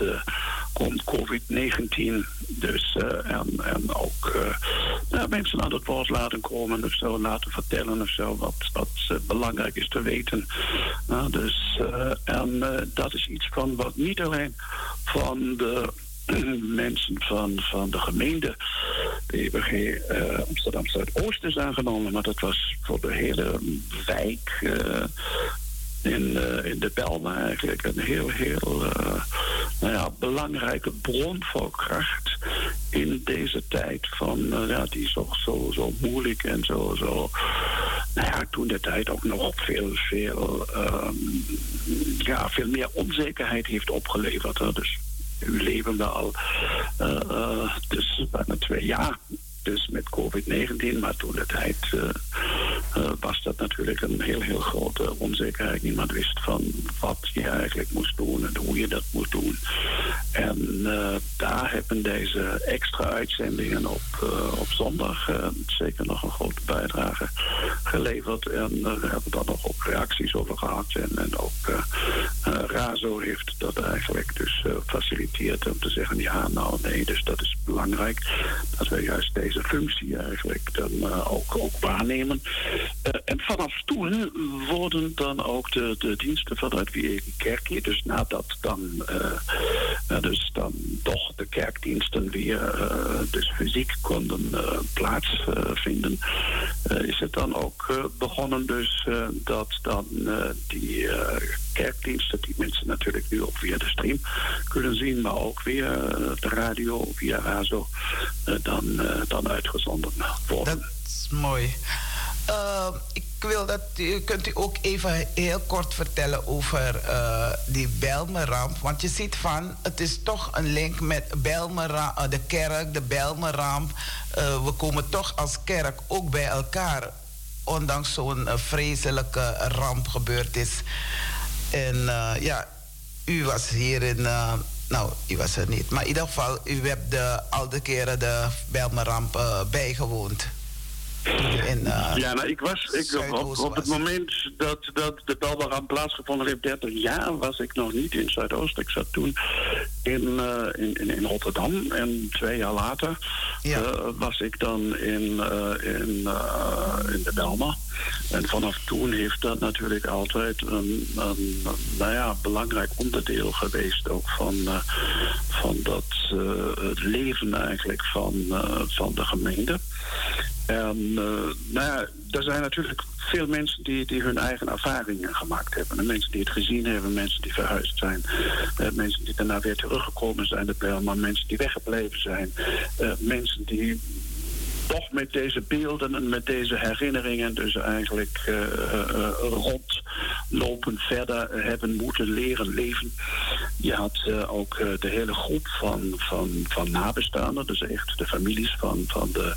rond COVID-19. Dus, en, en ook nou, mensen aan het woord laten komen of zo, laten vertellen of zo, wat, wat belangrijk is te weten. dus, en dat is iets van wat niet alleen van de mensen van, van de gemeente, de uh, Amsterdam Zuidoost is aangenomen, maar dat was voor de hele wijk in, uh, in de Belma eigenlijk een heel, heel nou ja, belangrijke bron voor kracht in deze tijd van, ja, die toch zo, zo moeilijk en zo, zo nou ja, toen de tijd ook nog veel, veel, um, ja, veel meer onzekerheid heeft opgeleverd. Dus u leven al uh, dus bijna twee jaar. Dus met COVID-19, maar toen de tijd uh, was dat natuurlijk een heel, heel grote onzekerheid. Niemand wist van wat je eigenlijk moest doen en hoe je dat moest doen. En daar hebben deze extra uitzendingen op, op zondag zeker nog een grote bijdrage geleverd. En we hebben daar nog ook reacties over gehad. En, en ook Razo heeft dat eigenlijk dus faciliteerd om te zeggen ja, nou nee, dus dat is belangrijk dat we juist deze functie eigenlijk dan ook, ook waarnemen. en vanaf toen worden dan ook de, de diensten vanuit Wie Kerkje, dus nadat dan, uh, dus dan toch de kerkdiensten weer dus fysiek konden plaatsvinden, is het dan ook begonnen dus dat dan die kerkdiensten, die mensen natuurlijk nu ook via de stream kunnen zien, maar ook via de radio, via RAZO, dan, dan uitgezonden worden. Dat is mooi. ik wil dat u, kunt u ook even heel kort vertellen over uh, die Belmeramp. Want je ziet van, het is toch een link met Belmeramp, uh, de kerk, de Belmeramp. Uh, we komen toch als kerk ook bij elkaar. Ondanks zo'n vreselijke ramp gebeurd is. En ja, u was hier in... nou, u was er niet. Maar in ieder geval, u hebt de, al de keren de Belmeramp bijgewoond. Uh, ja, nou, ik was ik, op, op het moment dat, dat de Belbaram plaatsgevonden heeft, 30 jaar, was ik nog niet in Zuidoost. Ik zat toen in, uh, in, in, Rotterdam en twee jaar later ja. uh, was ik dan in, in, in de Belma. En vanaf toen heeft dat natuurlijk altijd een, een, nou ja, belangrijk onderdeel geweest ook van, van dat het leven eigenlijk van, van de gemeente. En uh, nou ja, er zijn natuurlijk veel mensen die, die hun eigen ervaringen gemaakt hebben. En mensen die het gezien hebben, mensen die verhuisd zijn. Uh, mensen die daarna weer teruggekomen zijn, maar mensen die weggebleven zijn. Uh, mensen die toch met deze beelden en met deze herinneringen dus eigenlijk uh, uh, rondlopen verder hebben moeten leren leven. Je had ook de hele groep van, van, van nabestaanden, dus echt de families van, van de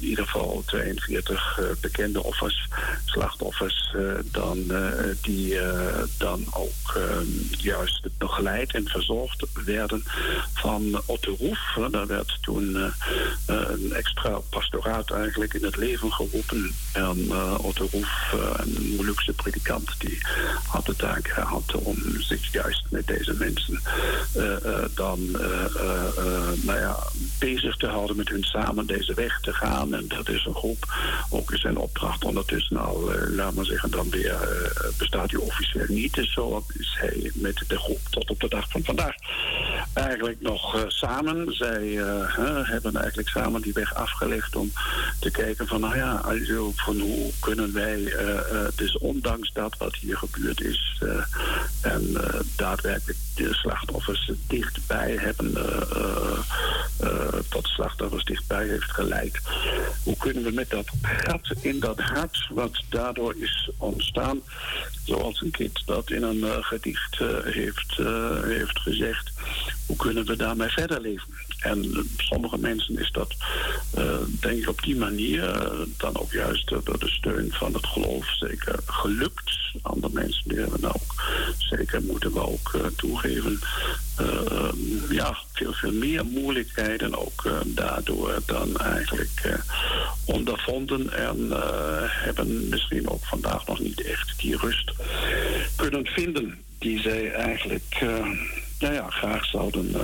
in ieder geval 42 bekende offers, slachtoffers, dan, die dan ook juist begeleid en verzorgd werden van Otto Roef. Daar werd toen een extra pastoraat eigenlijk in het leven geroepen. En uh, Otto Roef, uh, een Molukse predikant, die had de taak gehad om zich juist met deze mensen uh, dan nou ja, bezig te houden met hun samen deze weg te gaan. En dat is een groep, ook in zijn opdracht ondertussen al, laat maar zeggen, dan weer bestaat die officieel niet. Dus zo is hij met de groep tot op de dag van vandaag eigenlijk nog samen. Zij hebben eigenlijk samen die weg afgelegd om te kijken van, nou ja, also, van hoe kunnen wij, uh, dus ondanks dat wat hier gebeurd is uh, en daadwerkelijk de slachtoffers dichtbij hebben, tot slachtoffers dichtbij heeft geleid. Hoe kunnen we met dat gat in dat hart wat daardoor is ontstaan, zoals een kind dat in een gedicht heeft, heeft gezegd, hoe kunnen we daarmee verder leven? En sommige mensen is dat, uh, denk ik, op die manier uh, dan ook juist door de steun van het geloof zeker gelukt. Andere mensen die hebben ook, zeker moeten we ook toegeven, ja, veel, veel meer moeilijkheden ook daardoor dan eigenlijk ondervonden. En hebben misschien ook vandaag nog niet echt die rust kunnen vinden die zij eigenlijk ja, ja, graag zouden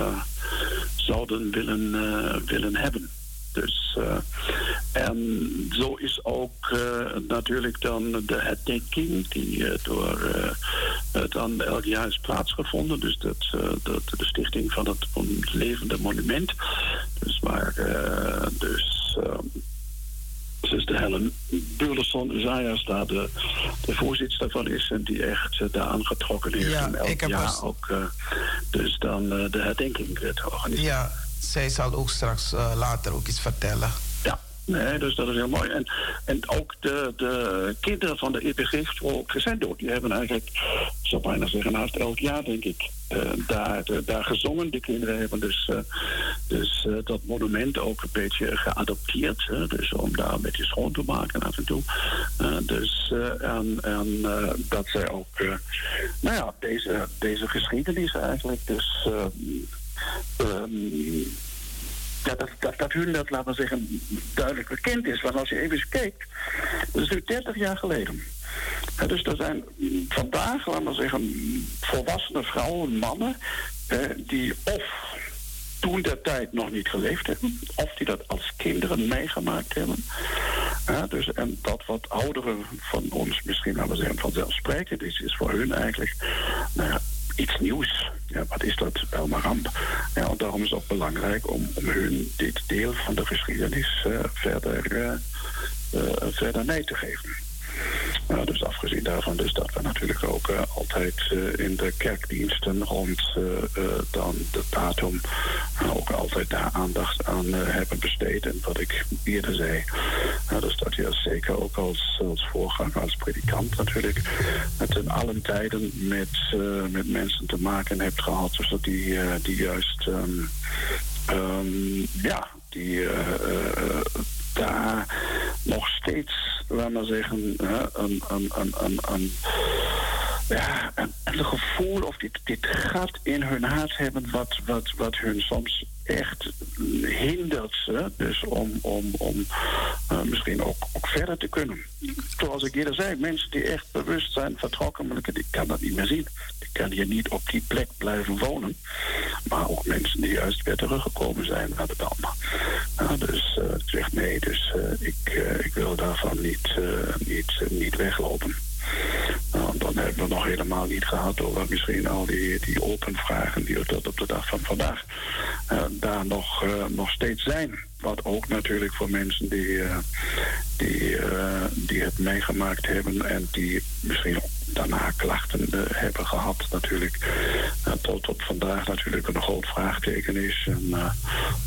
zouden willen, uh, willen hebben. Dus, uh, en zo is ook uh, natuurlijk dan de herdenking die door dan elk jaar is plaatsgevonden. Dus dat, dat, de stichting van het levende monument. Dus waar dus zuster Helen Burleson Zayas daar de, de voorzitter van is en die echt daar aangetrokken heeft ja, elk ik heb jaar ook dus dan uh, de herdenking te organiseren. Ja, zij zal ook straks later ook iets vertellen. Ja, Nee, dus dat is heel mooi. En, en ook de, de kinderen van de EPG-school Crescendo, die hebben eigenlijk, ik zou bijna zeggen, naast elk jaar, denk ik, uh, daar, daar gezongen. De kinderen hebben dus, uh, dus dat monument ook een beetje geadopteerd. Dus om daar een beetje schoon te maken af en toe. dus en, en dat zij ook, nou ja, deze, deze geschiedenis eigenlijk dus. Dat, dat, dat, dat hun dat, laten we zeggen, duidelijk bekend is. Want als je even kijkt, dat is nu 30 jaar geleden. Dus er zijn vandaag, laten we zeggen, volwassene vrouwen, mannen, die of toen der tijd nog niet geleefd hebben, of die dat als kinderen meegemaakt hebben. Ja, dus, en dat wat ouderen van ons misschien, laten we zeggen, vanzelfsprekend is, is voor hun eigenlijk nou ja, iets nieuws. Wat is dat? Wel maar ramp. Ja, daarom is het ook belangrijk om, hun dit deel van de geschiedenis uh, verder, uh, verder mee te geven. Nou, dus afgezien daarvan dus dat we natuurlijk ook uh, altijd uh, in de kerkdiensten rond uh, dan de datum ook altijd daar aandacht aan hebben besteed. En wat ik eerder zei, nou, dus dat je zeker ook als, als voorganger, als predikant natuurlijk, met in allen tijden met, met mensen te maken hebt gehad. Dus dat die, die juist, um, um, ja, die daar nog steeds, laten we zeggen, een, een, een, een, ja, een, gevoel of dit, dit gat in hun hart hebben wat, wat, wat hun soms echt hindert ze dus om, om, om uh, misschien ook, ook verder te kunnen. Zoals ik eerder zei, mensen die echt bewust zijn vertrokken, maar ik kan dat niet meer zien. Kan hier niet op die plek blijven wonen. Maar ook mensen die juist weer teruggekomen zijn naar de Dam. Uh, dus uh, ik zeg nee, dus uh, ik, ik wil daarvan niet, niet, niet weglopen. Nou, dan hebben we nog helemaal niet gehad over misschien al die, die open vragen die tot op de dag van vandaag daar nog, nog steeds zijn. Wat ook natuurlijk voor mensen die, uh, die, die het meegemaakt hebben en die misschien daarna klachten hebben gehad, natuurlijk tot op vandaag natuurlijk een groot vraagteken is. En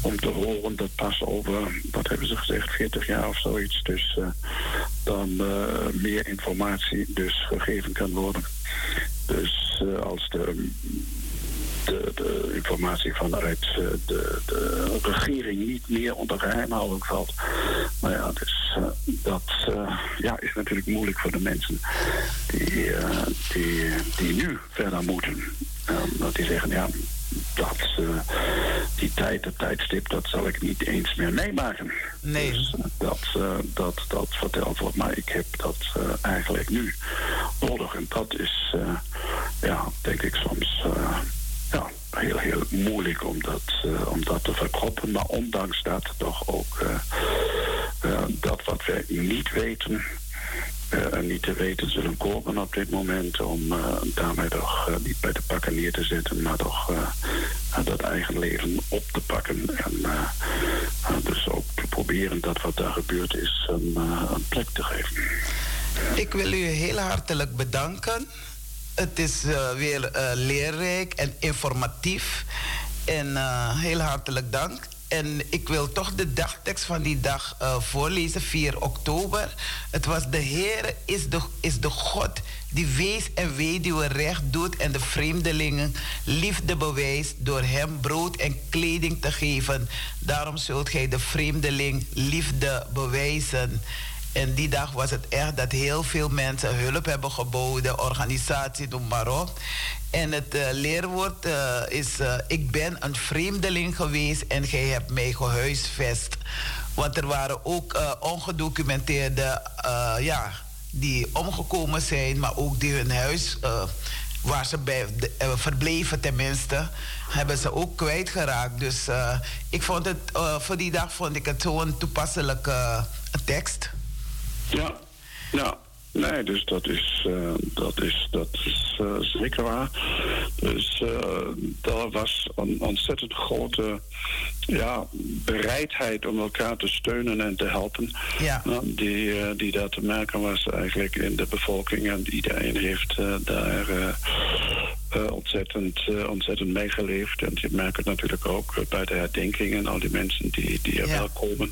om te horen dat pas over, wat hebben ze gezegd, 40 jaar of zoiets, dus dan meer informatie dus gegeven kan worden. Dus als de de, de, informatie vanuit eh, de, de, regering niet meer onder geheimhouding valt. Maar ja, dus, uh, dat uh, ja, is natuurlijk moeilijk voor de mensen die, die, die nu verder moeten. dat die zeggen, ja, dat, die tijd, het tijdstip, dat zal ik niet eens meer meemaken. Nee. Dus dat, dat, dat vertelt wordt, maar ik heb dat eigenlijk nu nodig. En dat is, ja, denk ik soms heel, heel moeilijk om dat, uh, om dat te verkroppen. Maar ondanks dat toch ook uh, uh, dat wat wij niet weten... en niet te weten zullen komen op dit moment... om daarmee toch niet bij de pakken neer te zetten... maar toch dat eigen leven op te pakken. En dus ook te proberen dat wat daar gebeurd is een plek te geven. Ik wil u heel hartelijk bedanken het is uh, weer uh, leerrijk en informatief. En uh, heel hartelijk dank. En ik wil toch de dagtekst van die dag voorlezen, 4 oktober. Het was de Heer is de, is de God die wees en weduwe recht doet en de vreemdelingen liefde bewijst door hem brood en kleding te geven. Daarom zult gij de vreemdeling liefde bewijzen. En die dag was het echt dat heel veel mensen hulp hebben geboden, organisatie, noem maar. En het uh, leerwoord uh, is: uh, Ik ben een vreemdeling geweest en gij hebt mij gehuisvest. Want er waren ook ongedocumenteerde, ja, die omgekomen zijn, maar ook die hun huis, waar ze bij verbleven tenminste, hebben ze ook kwijtgeraakt. Dus ik vond het, voor die dag vond ik het zo'n toepasselijke tekst. Ja, ja. Nee, dus dat is, uh, dat is, dat is uh, zeker waar. Dus uh, er was een ontzettend grote ja, bereidheid om elkaar te steunen en te helpen. Ja. die, die daar te merken was eigenlijk in de bevolking. En iedereen heeft daar uh, ontzettend, uh, ontzettend meegeleefd. En je merkt het natuurlijk ook bij de herdenking en al die mensen die, die er ja. wel komen.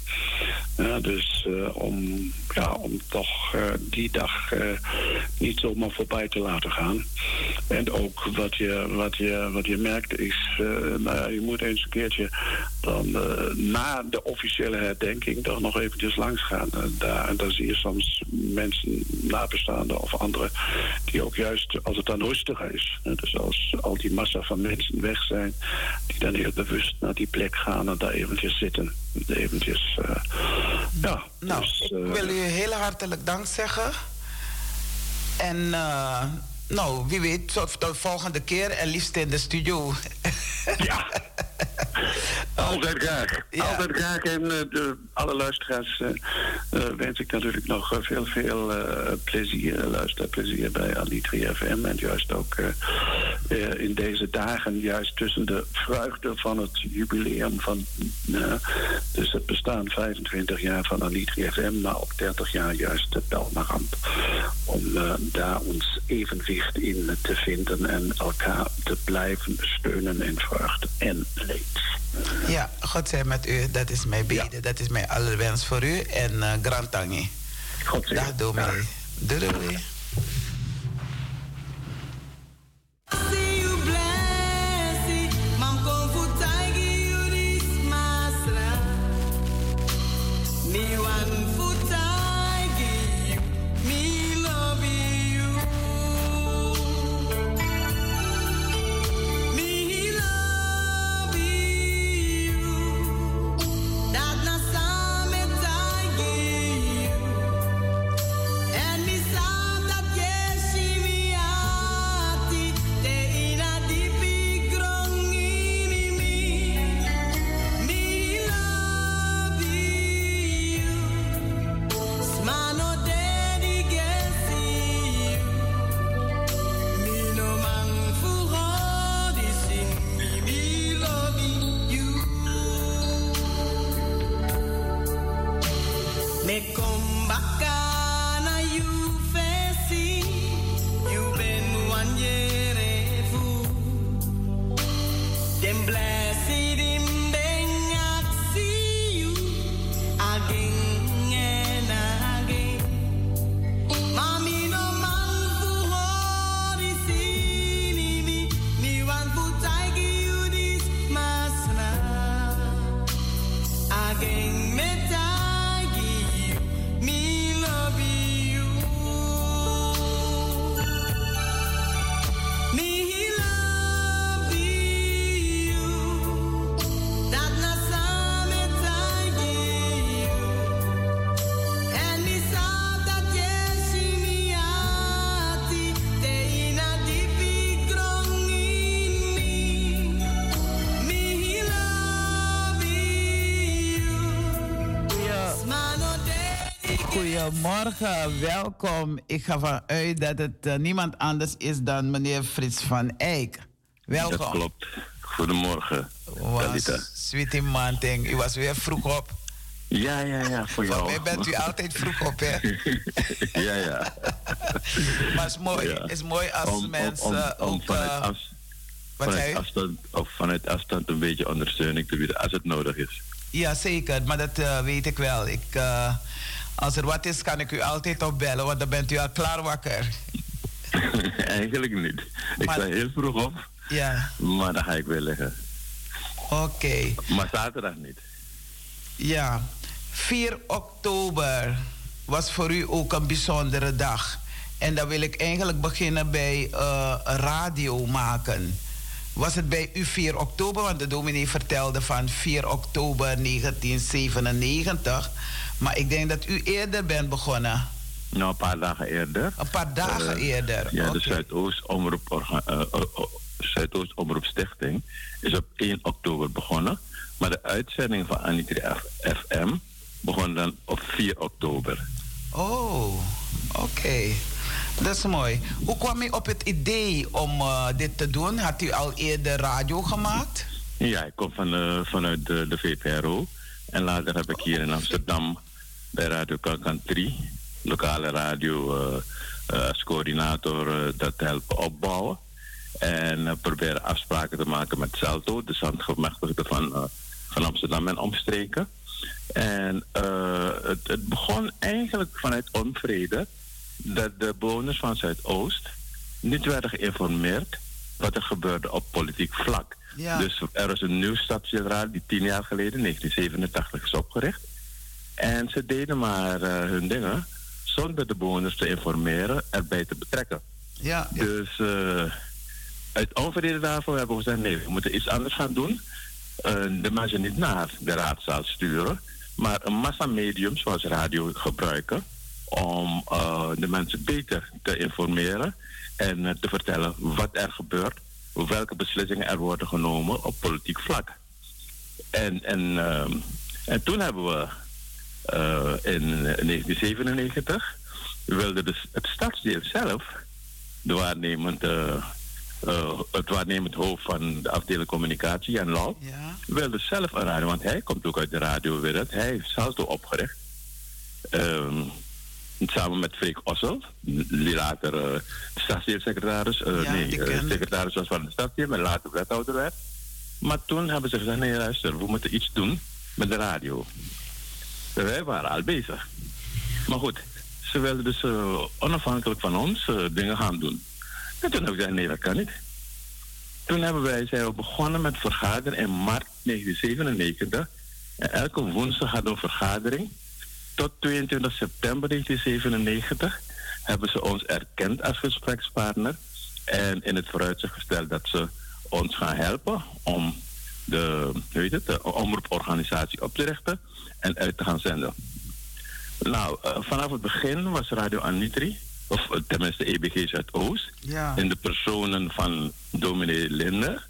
dus om, ja, om toch die dag niet zomaar voorbij te laten gaan. En ook wat je, wat je, wat je merkt is, nou ja, je moet eens een keertje dan na de officiële herdenking toch nog eventjes langs gaan. daar, en dan zie je soms mensen, nabestaanden of anderen, die ook juist als het dan rustig is. Dus als al die massa van mensen weg zijn, die dan heel bewust naar die plek gaan en daar eventjes zitten. Eventjes, uh, ja. Nou, dus, ik wil u heel hartelijk dank zeggen. En uh, nou, wie weet, tot de volgende keer en liefst in de studio. Ja. Altijd graag. Altijd graag. En uh, de, alle luisteraars uh, uh, wens ik natuurlijk nog veel, veel plezier, luisterplezier bij Alitri FM. En juist ook in deze dagen, juist tussen de vreugde van het jubileum van dus het bestaan 25 jaar van Alitri FM, maar ook 30 jaar juist de Belmaramp. Om daar ons in te vinden en elkaar te blijven steunen in vreugde en leed. Ja, God zij met u. Dat is mijn bede. Ja. Dat is mijn allerwens voor u. En uh, Grand Tangi. God zij. Dag dominee. Doei doei. Goedemorgen, welkom. Ik ga vanuit dat het uh, niemand anders is dan meneer Frits van Eyck. Welkom. Dat klopt. Goedemorgen. Was, sweetie Manting, u was weer vroeg op. Ja, ja, ja, voor jou. Voor mij bent u altijd vroeg op, hè? ja, ja. maar het is mooi, ja. is mooi als om, mensen om, om, ook... Vanuit, uh, af, vanuit afstand, of vanuit afstand een beetje ondersteuning te bieden, als het nodig is. Ja, zeker. Maar dat uh, weet ik wel. Ik... Uh, als er wat is, kan ik u altijd opbellen, want dan bent u al klaar wakker. Eigenlijk niet. Ik maar, sta heel vroeg op. Ja. Maar dan ga ik weer liggen. Oké. Okay. Maar zaterdag niet. Ja. 4 oktober was voor u ook een bijzondere dag. En dan wil ik eigenlijk beginnen bij uh, radio maken. Was het bij u 4 oktober? Want de dominee vertelde van 4 oktober 1997. Maar ik denk dat u eerder bent begonnen. Nou, een paar dagen eerder. Een paar dagen uh, eerder. Ja, de Zuidoost Omroep, uh, Zuidoost Omroep Stichting is op 1 oktober begonnen. Maar de uitzending van Anitri FM begon dan op 4 oktober. Oh, oké. Okay. Dat is mooi. Hoe kwam u op het idee om uh, dit te doen? Had u al eerder radio gemaakt? Ja, ik kom van, uh, vanuit de, de VPRO. En later heb ik hier in Amsterdam bij Radio Kalkan 3, lokale radio, uh, als coördinator dat helpen opbouwen. En proberen afspraken te maken met Celto, de zandgemachtigde van, van Amsterdam en omstreken. En het, het begon eigenlijk vanuit onvrede dat de bewoners van Zuidoost niet werden geïnformeerd wat er gebeurde op politiek vlak. Dus er was een nieuw stadsgeneraal die tien jaar geleden, 1987, is opgericht. En ze deden maar uh, hun dingen zonder de bewoners te informeren, erbij te betrekken. Ja, Dus uh, uit onvrede daarvoor hebben we gezegd: nee, we moeten iets anders gaan doen. Uh, de mensen niet naar de raadzaal sturen, maar een massa medium zoals radio gebruiken om de mensen beter te informeren en te vertellen wat er gebeurt welke beslissingen er worden genomen op politiek vlak. En, en, en toen hebben we in 1997 wilde dus het stadsdeel zelf, de waarnemend, uh, het waarnemend hoofd van de afdeling communicatie, en Lau, ja. wilde zelf een radio, want hij komt ook uit de radiowereld. Hij heeft Salto opgericht. Ehm, Samen met Freek Ossel, die later uh, stadsdeelsecretaris, uh, nee, uh, secretaris was van de stadsdeel, maar later wethouder werd. Maar toen hebben ze gezegd, nee luister, we moeten iets doen met de radio. Wij waren al bezig. Maar goed, ze wilden dus onafhankelijk van ons dingen gaan doen. En toen hebben we gezegd, nee dat kan niet. Toen hebben wij, zijn we begonnen met vergaderen in maart 1997. En elke woensdag hadden we een vergadering tot 22 september 1997 hebben ze ons erkend als gesprekspartner en in het vooruitzicht gesteld dat ze ons gaan helpen om de, weet het, de omroeporganisatie op te richten en uit te gaan zenden. Nou, uh, vanaf het begin was Radio Anitri, of uh, tenminste EBG Zuidoost, ja. in de personen van dominee Linde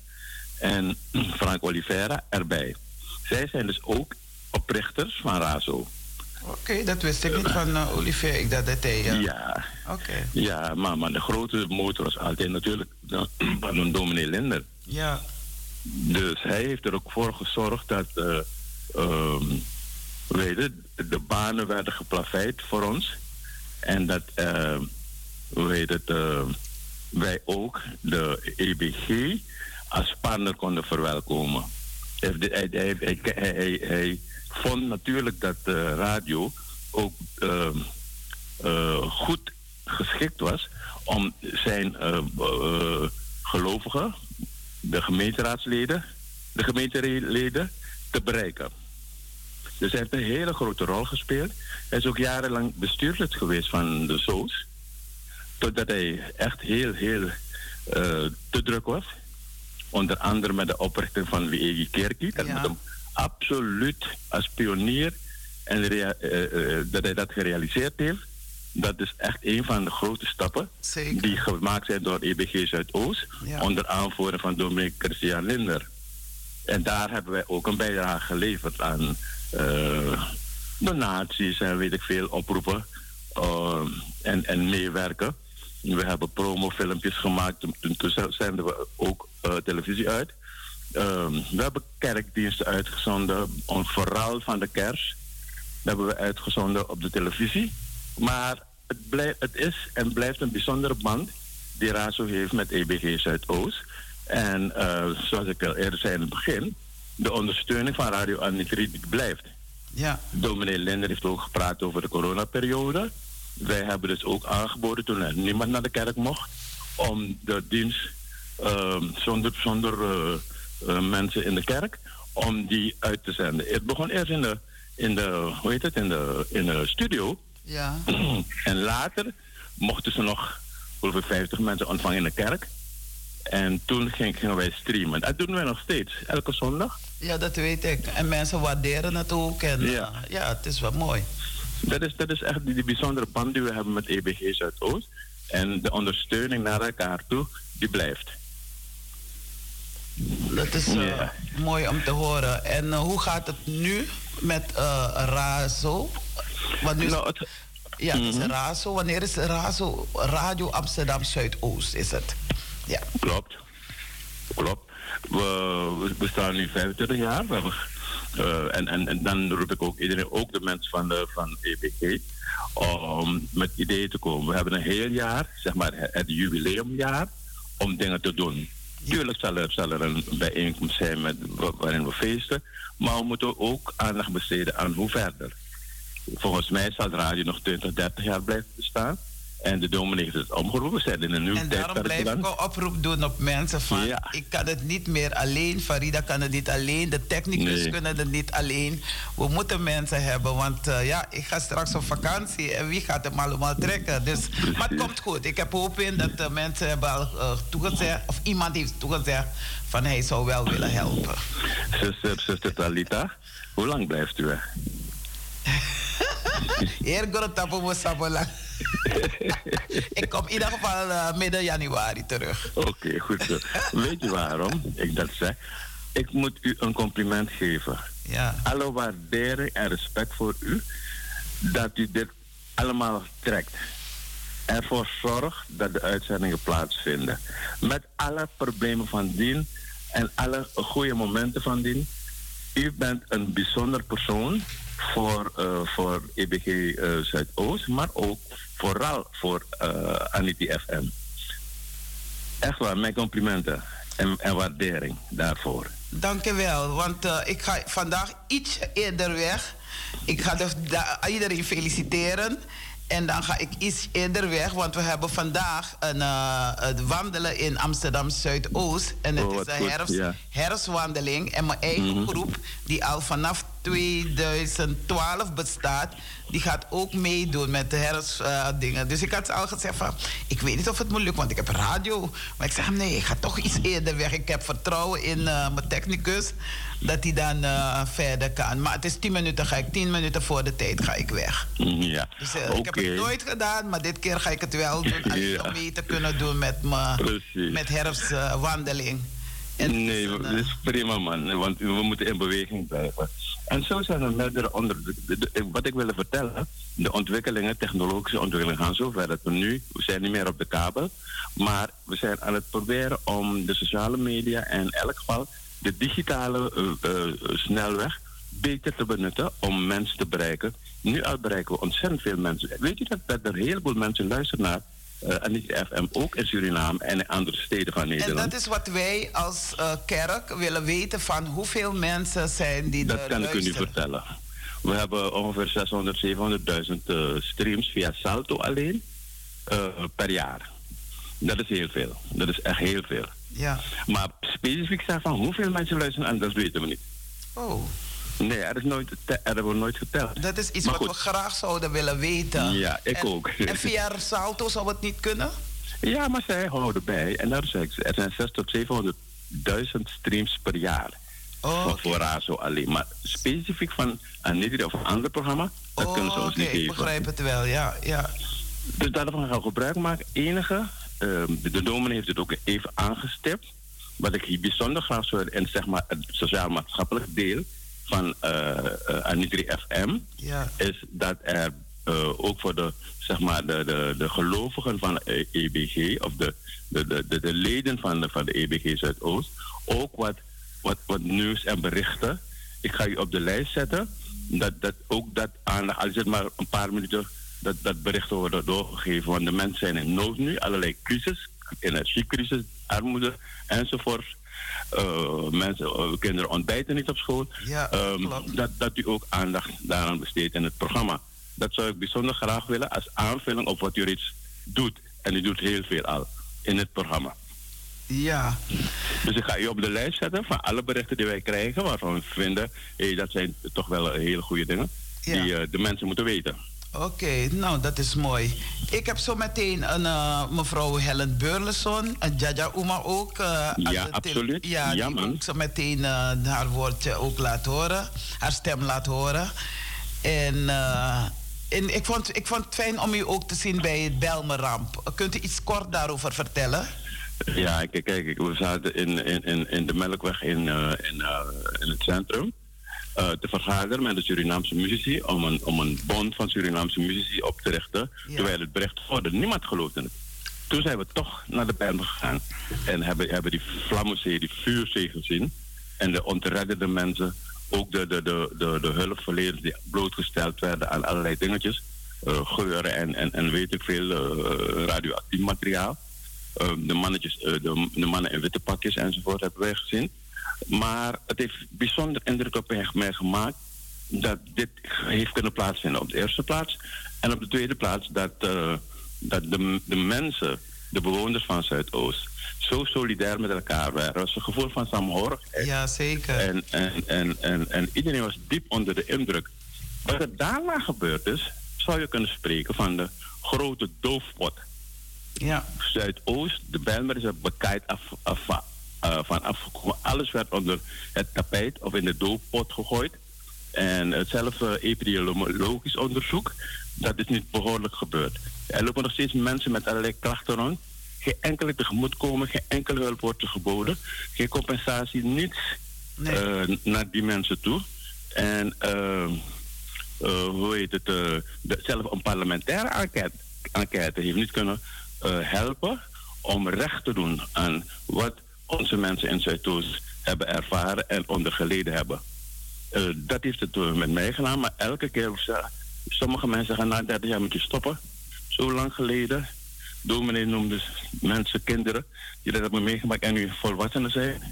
en Frank Oliveira erbij. Zij zijn dus ook oprichters van RAZO. Oké, dat wist ik niet van uh, Olivier. Ik dacht dat hij... Ja, Oké. ja maar, maar de grote motor was altijd natuurlijk van dominee Linder. Ja. Dus hij heeft er ook voor gezorgd dat... Uh, um, weet je, de banen werden geplaveid voor ons. En dat, weet het, uh, wij ook de EBG als partner konden verwelkomen. Hij, hij, vond natuurlijk dat de radio ook uh, goed geschikt was om zijn uh, gelovigen, de gemeenteraadsleden, de gemeenteleden te bereiken. Dus hij heeft een hele grote rol gespeeld. Hij is ook jarenlang bestuurlid geweest van de SOS. Totdat hij echt heel, heel te druk was. Onder andere met de oprichting van WEG Kerkie. Dat ja. met absoluut als pionier en uh, uh, dat hij dat gerealiseerd heeft. Dat is echt een van de grote stappen die gemaakt zijn door EBG Zuidoost, onder aanvoering van Dominique Christian Linder. En daar hebben wij ook een bijdrage geleverd aan uh, donaties en weet ik veel, oproepen en, en meewerken. We hebben promofilmpjes gemaakt, toen, zenden we ook televisie uit. Um, we hebben kerkdiensten uitgezonden, vooral van de kers. Dat hebben we uitgezonden op de televisie. Maar het, blijft, het is en blijft een bijzondere band die RASO heeft met EBG Zuidoost. En uh, zoals ik al eerder zei in het begin, de ondersteuning van Radio Anitri blijft. Ja. Dominee Linder heeft ook gepraat over de coronaperiode. Wij hebben dus ook aangeboden toen er niemand naar de kerk mocht, om de dienst uh, zonder, zonder uh, uh, mensen in de kerk om die uit te zenden. Het begon eerst in de, in de, hoe heet het, in de, in de studio. Ja. En later mochten ze nog ongeveer 50 mensen ontvangen in de kerk. En toen gingen wij streamen. Dat doen wij nog steeds, elke zondag. Ja, dat weet ik. En mensen waarderen het ook. En, ja. Uh, ja, het is wel mooi. Dat is, dat is echt die, die bijzondere band die we hebben met EBG Zuidoost. En de ondersteuning naar elkaar toe, die blijft. Dat is uh, mooi om te horen. En uh, hoe gaat het nu met RAZO? Want nou, het, ja, het is -hmm. RAZO. Wanneer is RAZO? Radio Amsterdam Zuidoost is het. Ja. Klopt. Klopt. We, we staan nu 25 jaar. We hebben, uh, en, en, en dan roep ik ook iedereen, ook de mensen van, de, van EBG, om met ideeën te komen. We hebben een heel jaar, zeg maar het jubileumjaar om dingen te doen. Tuurlijk zal er, zal er een bijeenkomst zijn met, waarin we feesten, maar we moeten ook aandacht besteden aan hoe verder. Volgens mij zal de radio nog 20, 30 jaar blijven bestaan. En de dominee heeft het omgeroepen. We zijn in een nieuw En daarom blijf ik een oproep doen op mensen van... ik kan het niet meer alleen, Farida kan het niet alleen... de technicus kunnen het niet alleen. We moeten mensen hebben, want uh, ja, ik ga straks op vakantie... en wie gaat hem allemaal trekken? Dus, maar het komt goed. Ik heb hoop in dat de mensen hebben al uh, toegezegd... of iemand heeft toegezegd van hij zou wel willen helpen. Zuster, zuster Talita, hoe lang blijft u weg? Tappen we sabolang. ik kom in ieder geval uh, midden januari terug. Oké, goed zo. Weet je waarom ik dat zeg? Ik moet u een compliment geven. Ja. Alle waardering en respect voor u dat u dit allemaal trekt. Ervoor zorgt dat de uitzendingen plaatsvinden. Met alle problemen van dien en alle goede momenten van dien. U bent een bijzonder persoon voor, uh, voor EBG uh, eh, Zuidoost, maar ook vooral voor uh, Anity FM. Echt waar, mijn complimenten en, en waardering daarvoor. Dankjewel, want uh, ik ga vandaag iets eerder weg. Ik ga dus iedereen feliciteren. En dan ga ik iets eerder weg, want we hebben vandaag een, uh, het wandelen in Amsterdam Zuidoost. En het oh, is een herfst, ja. herfstwandeling. En mijn eigen mm -hmm. groep, die al vanaf 2012 bestaat, die gaat ook meedoen met de herfstdingen. Uh, dus ik had al gezegd van, ik weet niet of het me lukt, want ik heb radio. Maar ik zeg, nee, ik ga toch iets eerder weg. Ik heb vertrouwen in uh, mijn technicus dat hij dan uh, verder kan. Maar het is 10 minuten, ga ik 10 minuten voor de tijd ga ik weg. Ja. Dus okay. ik heb het nooit gedaan, maar dit keer ga ik het wel doen. ja. Om mee te kunnen doen met, me, met nee, dat is, prima man, want we moeten in beweging blijven. En zo zijn er meerdere onder. wat ik wil vertellen, de ontwikkelingen, technologische ontwikkelingen gaan zo ver dat we nu, we zijn niet meer op de kabel, maar we zijn aan het proberen om de sociale media en in elk geval de digitale uh, uh, snelweg beter te benutten om mensen te bereiken. Nu al bereiken we ontzettend veel mensen. Weet je dat, dat er een heleboel mensen luisteren naar uh, Anita FM, ook in Suriname en in andere steden van Nederland. En dat is wat wij als uh, kerk willen weten van hoeveel mensen zijn die Dat kan ik u nu vertellen. We hebben ongeveer 600, 700.000 uh, streams via Salto alleen per jaar. Dat is heel veel. Dat is echt heel veel. Ja. Maar specifiek zeggen van hoeveel mensen luisteren, en dat weten we niet. Oh. Nee, er, is nooit, er hebben we nooit geteld. Dat is iets wat we graag zouden willen weten. Ja, ik ook. En via Salto zou het niet kunnen? Ja, maar zij houden bij. En dat zeg ik, er zijn 6 tot 700.000 streams per jaar. Oh, okay. Voor RAZO alleen. Maar specifiek van een of een ander programma, dat oh, kunnen ze ons okay, niet geven. Ik begrijp het wel, ja. ja. Dus daarvan gaan we gebruik maken. Enige, uh, de dominee heeft het ook even aangestipt. Wat ik hier bijzonder graag zou en zeg maar het sociaal-maatschappelijk deel van uh, uh, Anitri FM ja. is dat er uh, ook voor de, zeg maar, de, de, de gelovigen van de EBG of de, de, de, de, leden van de, van de EBG Zuidoost ook wat, wat, wat nieuws en berichten. Ik ga je op de lijst zetten. Dat, dat ook dat aandacht, al is het maar een paar minuten, dat, dat berichten worden doorgegeven. Want de mensen zijn in nood nu, allerlei crisis, energiecrisis, armoede enzovoort. Uh, mensen, uh, kinderen ontbijten niet op school. Ja, um, dat, dat u ook aandacht daaraan besteedt in het programma. Dat zou ik bijzonder graag willen als aanvulling op wat u reeds doet. En u doet heel veel al in het programma. Ja. Dus ik ga u op de lijst zetten van alle berichten die wij krijgen, waarvan we vinden, hey, dat zijn toch wel hele goede dingen, ja. die uh, de mensen moeten weten. Oké, okay, nou dat is mooi. Ik heb zo meteen een uh, mevrouw Helen Burleson, een Jaja Uma ook. Uh, ja, absoluut. Ja, ja die man. ook zo meteen uh, haar woordje ook laat horen, haar stem laat horen. En, en ik, vond, ik vond het fijn om u ook te zien bij het Belmeramp. Kunt u iets kort daarover vertellen? Ja, kijk, kijk we zaten in, in, in de Melkweg in, in, in het centrum. Uh, te vergaderen met de Surinaamse muzici om een, om een bond van Surinaamse muzici op te richten. Ja. Terwijl het bericht hoorde. Niemand geloofde het. Toen zijn we toch naar de berm gegaan en hebben, hebben die vlammenzee, die vuurzee gezien. En de ontredderde mensen, ook de, de, de, de, de hulpverleners die blootgesteld werden aan allerlei dingetjes. Uh, geuren en, en, en weet ik veel, uh, radioactief materiaal. de, mannetjes, de, de, mannen in witte pakjes enzovoort hebben wij gezien. Maar het heeft bijzonder indruk op mij gemaakt dat dit heeft kunnen plaatsvinden op de eerste plaats. En op de tweede plaats dat, dat de, de mensen, de bewoners van Zuidoost, zo solidair met elkaar waren. Het was een gevoel van saamhorigheid. Ja, zeker. En, en, en, en, en iedereen was diep onder de indruk. Wat er daarna gebeurd is, zou je kunnen spreken van de grote doofpot. Ja. Zuidoost, de Bijlmer is er bekijkt af, af, van afgekomen. Alles werd onder het tapijt of in de doofpot gegooid. En hetzelfde epidemiologisch onderzoek, dat is niet behoorlijk gebeurd. Er lopen nog steeds mensen met allerlei klachten rond. Geen enkele tegemoetkomen, geen enkele hulp wordt geboden. Geen compensatie, niets nee. uh, naar die mensen toe. En uh, uh, hoe heet het, de, zelf een parlementaire enquête, enquête heeft niet kunnen helpen om recht te doen aan wat onze mensen in Zuidoost hebben ervaren en ondergeleden hebben. dat heeft het met mij gedaan, maar elke keer, sommige mensen gaan na 30 jaar met je stoppen. Zo lang geleden dominee noemde mensen, kinderen, die dat hebben meegemaakt en nu volwassenen zijn.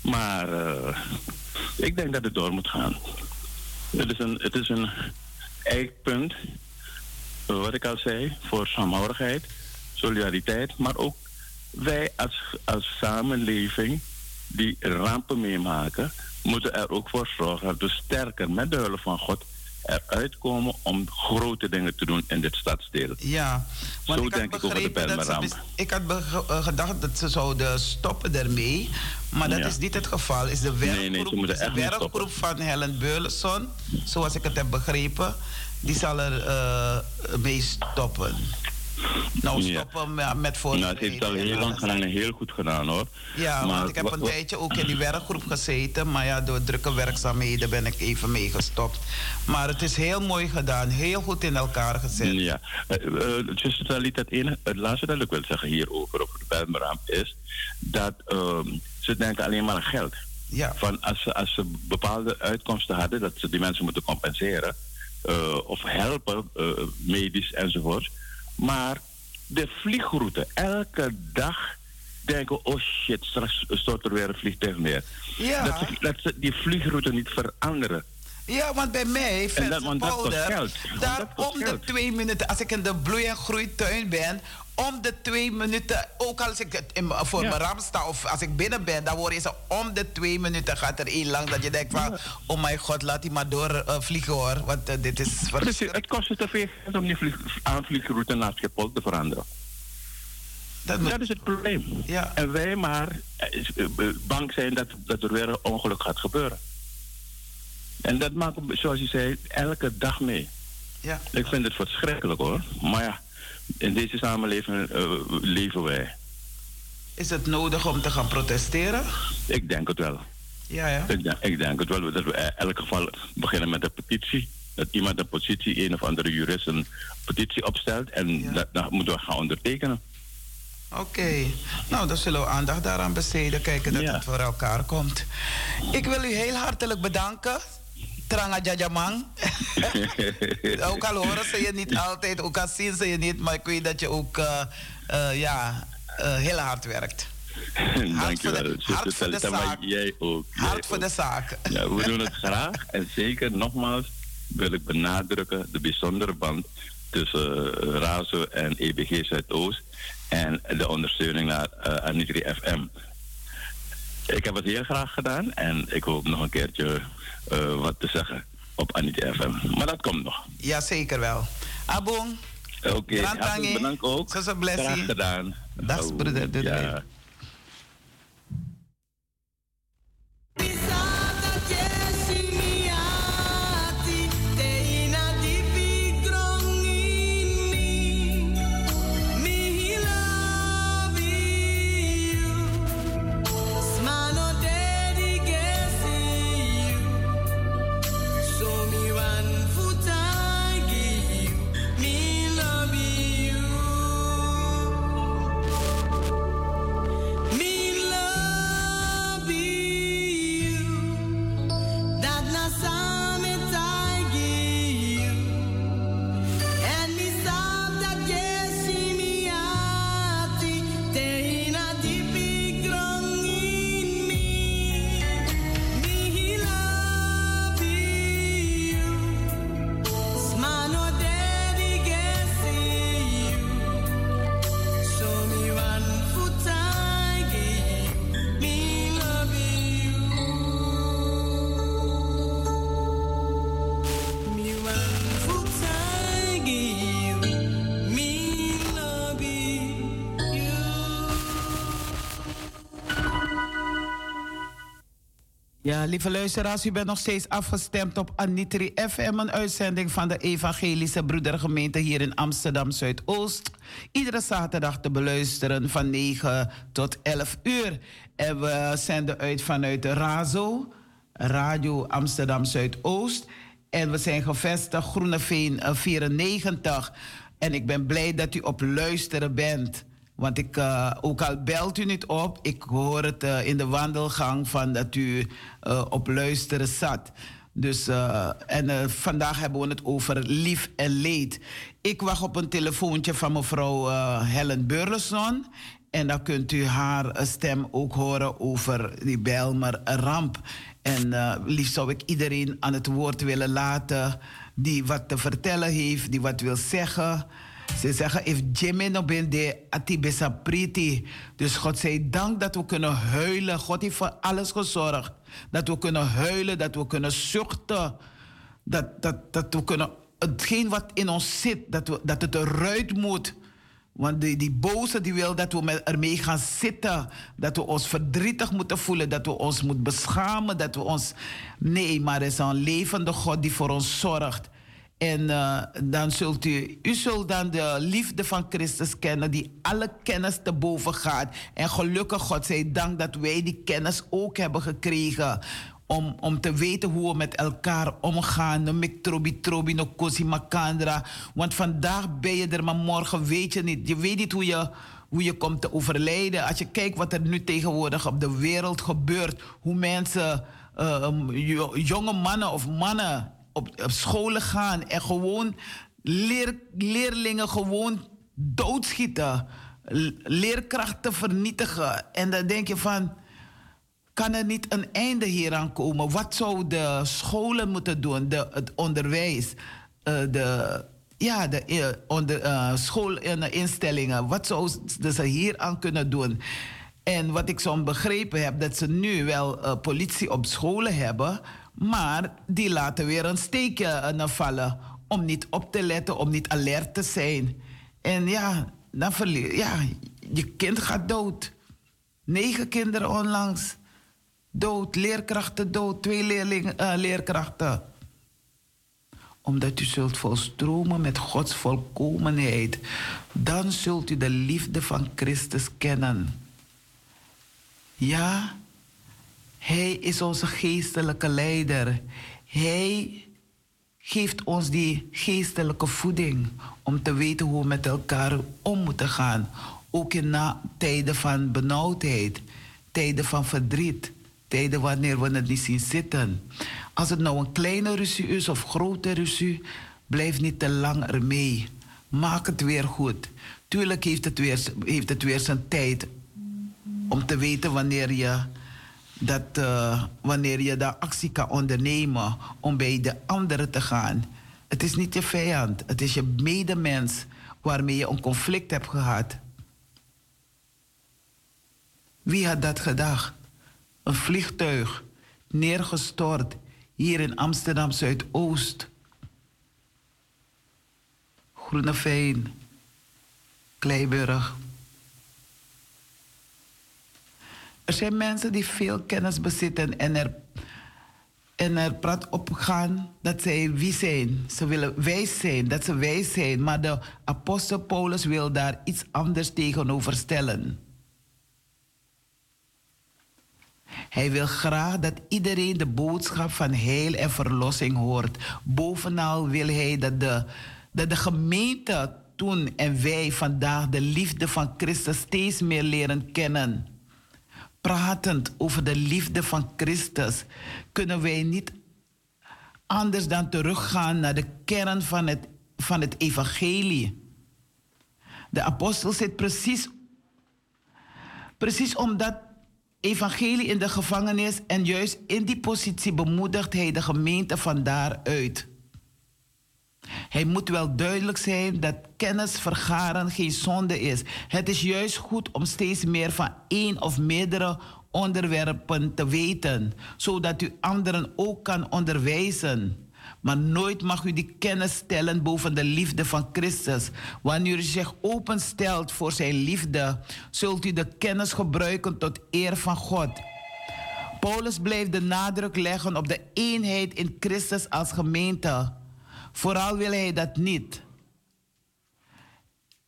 Maar ik denk dat het door moet gaan. Het is een, het is een eikpunt, wat ik al zei, voor saamhorigheid, solidariteit, maar ook wij als, als samenleving die rampen meemaken, moeten er ook voor zorgen dat we sterker met de hulp van God eruit komen om grote dingen te doen in dit stadsdeel. Ja, want Zo ik denk ik over de ze, ik had eh, gedacht dat ze zouden stoppen ermee, maar dat Ja. is niet het geval. Is de werkgroep, Nee, nee, de werkgroep van Helen Beulenson, zoals ik het heb begrepen, die zal er eh, mee stoppen. Nou, stoppen ja, met Nou, voorbereiding. het heeft al heel lang alles. gedaan en heel goed gedaan hoor. Ja, Maar want ik heb een tijdje ook in die werkgroep gezeten. Maar ja, door drukke werkzaamheden ben ik even meegestopt. Maar het is heel mooi gedaan. Heel goed in elkaar gezet. Ja, uh, Talit, het, enige, het laatste dat ik wil zeggen hierover, over de Bijlmerramp, is dat ehm, ze denken alleen maar aan geld. Ja. Van als, ze, als ze bepaalde uitkomsten hadden, dat ze die mensen moeten compenseren eh, of helpen, eh, medisch enzovoort. Maar de vliegroute, elke dag denken oh shit, straks stort er weer een vliegtuig neer. Ja. Dat, ze, dat ze die vliegroute niet veranderen. Ja, want bij mij, En dat- want dat kost Polder, geld. daar om de twee minuten, als ik in de bloei- en groeituin ben, om de twee minuten, ook als ik het in, voor Ja. mijn ram sta of als ik binnen ben, dan hoor je ze om de twee minuten gaat er één lang dat je denkt van, oh mijn god, laat die maar door eh, vliegen hoor, want eh, dit is Precies, het kost te veel om die vlieg, aanvliegroute naar Schiphol te veranderen. Dat is het probleem. Ja. En wij maar eh, bang zijn dat, dat er weer een ongeluk gaat gebeuren. En dat maakt, zoals je zei, elke dag mee. ja. Ik vind het verschrikkelijk hoor. Maar ja, in deze samenleving eh, leven wij. Is het nodig om te gaan protesteren? Ik denk het wel. Ja, ja. Ik denk, ik denk het wel. Dat we in elk geval beginnen met een petitie. Dat iemand een positie, een of andere jurist, een petitie opstelt. En Ja. dat, dat moeten we gaan ondertekenen. Oké, nou dan zullen we aandacht daaraan besteden, kijken dat Ja. het voor elkaar komt. Ik wil u heel hartelijk bedanken. Tranga Jajamang. ook al horen ze je niet altijd, ook al zien ze je niet, maar ik weet dat je ook eh, eh, ja, eh, heel hard werkt. Dankjewel. hart voor de zaak. Jij ook. jij Hard voor de zaak. Ja, we doen het graag. En zeker nogmaals wil ik benadrukken de bijzondere band tussen RAZO en EBG Zuidoost en de ondersteuning naar uh, Anitri FM. Ik heb het heel graag gedaan en ik hoop nog een keertje wat te zeggen op Anitri FM. Maar dat komt nog. Ja, zeker wel. Abong, Oké, hartelijk Tangi. bedankt ook. Zoals een blessie. Graag gedaan. Dag, Oh, broeder. Doei, doei. Lieve luisteraars, u bent nog steeds afgestemd op Anitri FM, een uitzending van de Evangelische Broedergemeente hier in Amsterdam Zuidoost. Iedere zaterdag te beluisteren van 9 tot 11 uur. En we zenden uit vanuit RAZO, Radio Amsterdam Zuidoost. En we zijn gevestigd Groeneveen 94. En ik ben blij dat u op luisteren bent. Want ik, uh, ook al belt u niet op, ik hoor het uh, in de wandelgang van dat u uh, op luisteren zat. Dus, en vandaag hebben we het over lief en leed. Ik wacht op een telefoontje van mevrouw Helen Burleson. En dan kunt u haar stem ook horen over die Bijlmer ramp. En liefst zou ik iedereen aan het woord willen laten die wat te vertellen heeft, die wat wil zeggen. Ze zeggen, if Jimmy no ben de atibesa priti. Dus God zij dank dat we kunnen huilen. God heeft voor alles gezorgd. Dat we kunnen huilen, dat we kunnen zuchten. Dat, dat, dat we kunnen, hetgeen wat in ons zit, dat, we, dat het eruit moet. Want die, die boze die wil dat we ermee gaan zitten. Dat we ons verdrietig moeten voelen. Dat we ons moeten beschamen. Dat we ons... Nee, maar er is een levende God die voor ons zorgt. En uh, dan zult u, u zult dan de liefde van Christus kennen, die alle kennis te boven gaat. En gelukkig, God zij dank dat wij die kennis ook hebben gekregen. Om, om te weten hoe we met elkaar omgaan. Miktrobi trobi no kosi makandra. Want vandaag ben je er, maar morgen weet je niet. Je weet niet hoe je, hoe je komt te overlijden. Als je kijkt wat er nu tegenwoordig op de wereld gebeurt. Hoe mensen, uh, jonge mannen of mannen op, op scholen gaan en gewoon leer, leerlingen gewoon doodschieten, leerkrachten vernietigen. En dan denk je van, kan er niet een einde hieraan komen? Wat zouden de scholen moeten doen, de, het onderwijs, uh, de, ja, de uh, onder, uh, schoolinstellingen, wat zouden ze hier aan kunnen doen? En wat ik zo begrepen heb, dat ze nu wel politie op scholen hebben, maar die laten weer een steekje uh, vallen. Om niet op te letten, om niet alert te zijn. En ja, dan verlies ja, je kind gaat dood. Negen kinderen onlangs. Dood, leerkrachten dood, twee leerling, uh, leerkrachten. Omdat u zult volstromen met Gods volkomenheid. Dan zult u de liefde van Christus kennen. Ja, hij is onze geestelijke leider. Hij geeft ons die geestelijke voeding om te weten hoe we met elkaar om moeten gaan. Ook in na tijden van benauwdheid, tijden van verdriet, tijden wanneer we het niet zien zitten. Als het nou een kleine ruzie is of grote ruzie, blijf niet te lang ermee. Maak het weer goed. Tuurlijk heeft het weer, heeft het weer zijn tijd om te weten wanneer je dat uh, wanneer je daar actie kan ondernemen om bij de anderen te gaan. Het is niet je vijand, het is je medemens waarmee je een conflict hebt gehad. Wie had dat gedacht? Een vliegtuig neergestort hier in Amsterdam Zuidoost. Groeneveen, Kleiburg. Er zijn mensen die veel kennis bezitten en er, en er praat op gaan dat zij wie zijn. Ze willen wijs zijn, dat ze wijs zijn. Maar de apostel Paulus wil daar iets anders tegenover stellen. Hij wil graag dat iedereen de boodschap van heil en verlossing hoort. Bovenal wil hij dat de, dat de gemeente toen en wij vandaag de liefde van Christus steeds meer leren kennen pratend over de liefde van Christus, kunnen wij niet anders dan teruggaan naar de kern van het, van het evangelie. De apostel zit precies, precies omdat evangelie in de gevangenis en juist in die positie bemoedigt hij de gemeente van daaruit. Hij moet wel duidelijk zijn dat kennis vergaren geen zonde is. Het is juist goed om steeds meer van één of meerdere onderwerpen te weten, zodat u anderen ook kan onderwijzen. Maar nooit mag u die kennis stellen boven de liefde van Christus. Wanneer u zich openstelt voor zijn liefde, zult u de kennis gebruiken tot eer van God. Paulus bleef de nadruk leggen op de eenheid in Christus als gemeente. Vooral wil hij dat niet.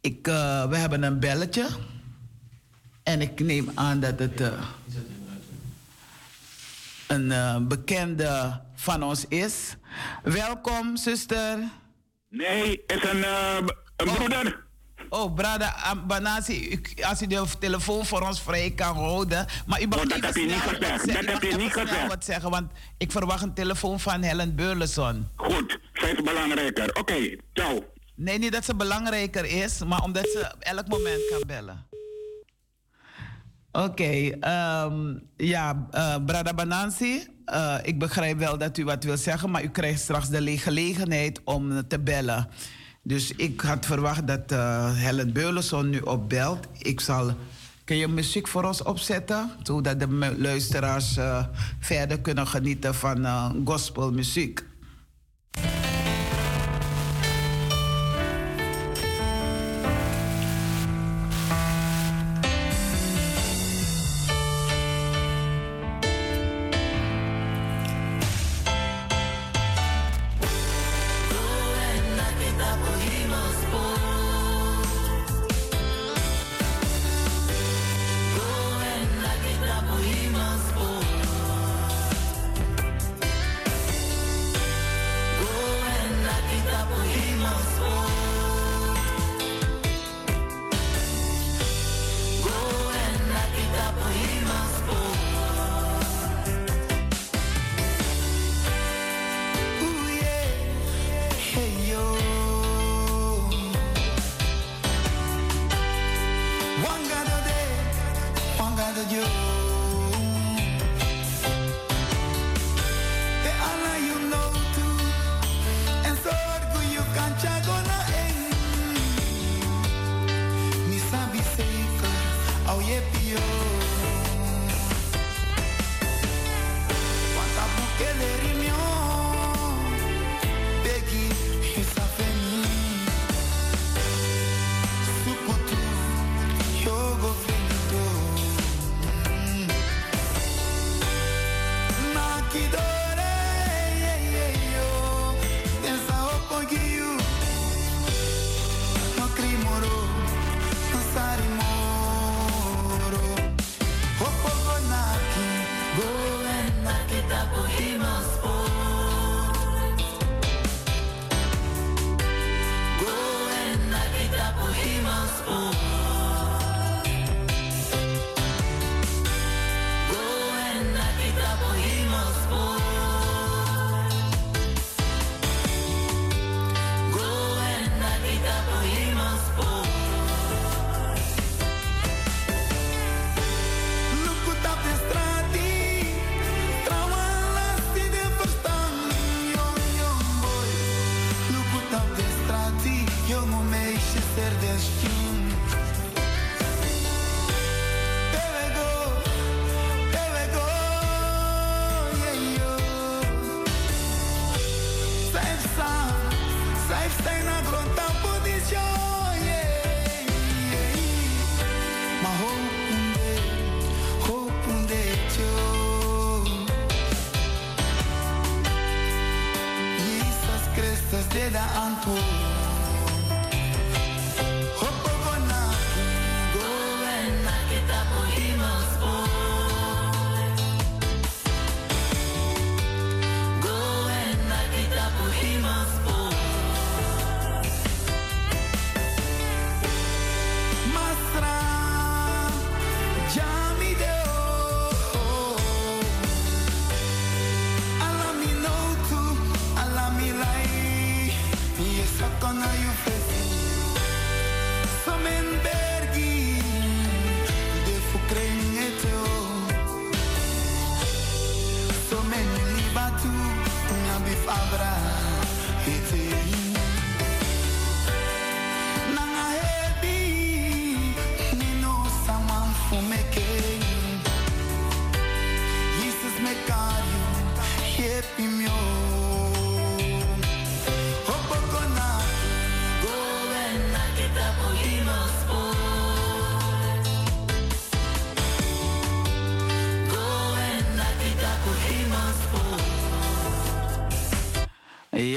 Ik, uh, we hebben een belletje. En ik neem aan dat het uh, een uh, bekende van ons is. Welkom, zuster. Nee, is een, een oh. broeder. Oh, brada Banasi, als u de telefoon voor ons vrij kan houden. Maar u mag oh, dat heb je niet gezegd. Dat heb je niet gezegd. wat zeggen, want ik verwacht een telefoon van Helen Beurleson. Goed, zij is belangrijker. Oké, okay, ciao. Nee, niet dat ze belangrijker is, maar omdat ze elk moment kan bellen. Oké, okay, um, ja, uh, Brada Banansi, uh, ik begrijp wel dat u wat wil zeggen, maar u krijgt straks de gelegenheid om te bellen. Dus ik had verwacht dat uh, Helen Beulenson nu opbelt. Ik zal. Kun je muziek voor ons opzetten? Zodat de luisteraars verder kunnen genieten van gospelmuziek.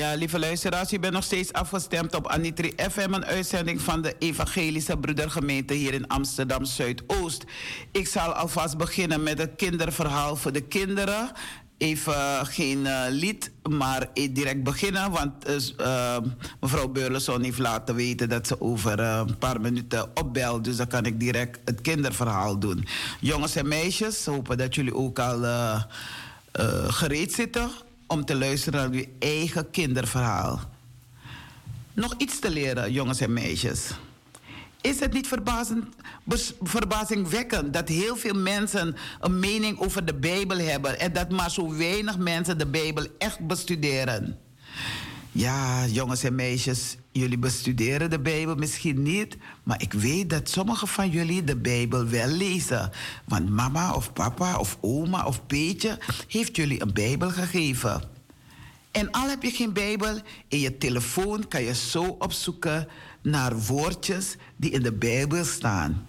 Ja, lieve luisteraars, u bent nog steeds afgestemd op Anitri FM, een uitzending van de Evangelische Broedergemeente hier in Amsterdam Zuidoost. Ik zal alvast beginnen met een kinderverhaal voor de kinderen. Even geen uh, lied, maar direct beginnen, want uh, mevrouw Beurleson heeft laten weten dat ze over een paar minuten opbelt. Dus dan kan ik direct het kinderverhaal doen. Jongens en meisjes, hopen dat jullie ook al gereed zitten om te luisteren naar uw eigen kinderverhaal. Nog iets te leren, jongens en meisjes. Is het niet verbazingwekkend dat heel veel mensen een mening over de Bijbel hebben en dat maar zo weinig mensen de Bijbel echt bestuderen? Ja, jongens en meisjes, jullie bestuderen de Bijbel misschien niet, maar ik weet dat sommigen van jullie de Bijbel wel lezen. Want mama of papa of oma of Peetje heeft jullie een Bijbel gegeven. En al heb je geen Bijbel, in je telefoon kan je zo opzoeken naar woordjes die in de Bijbel staan.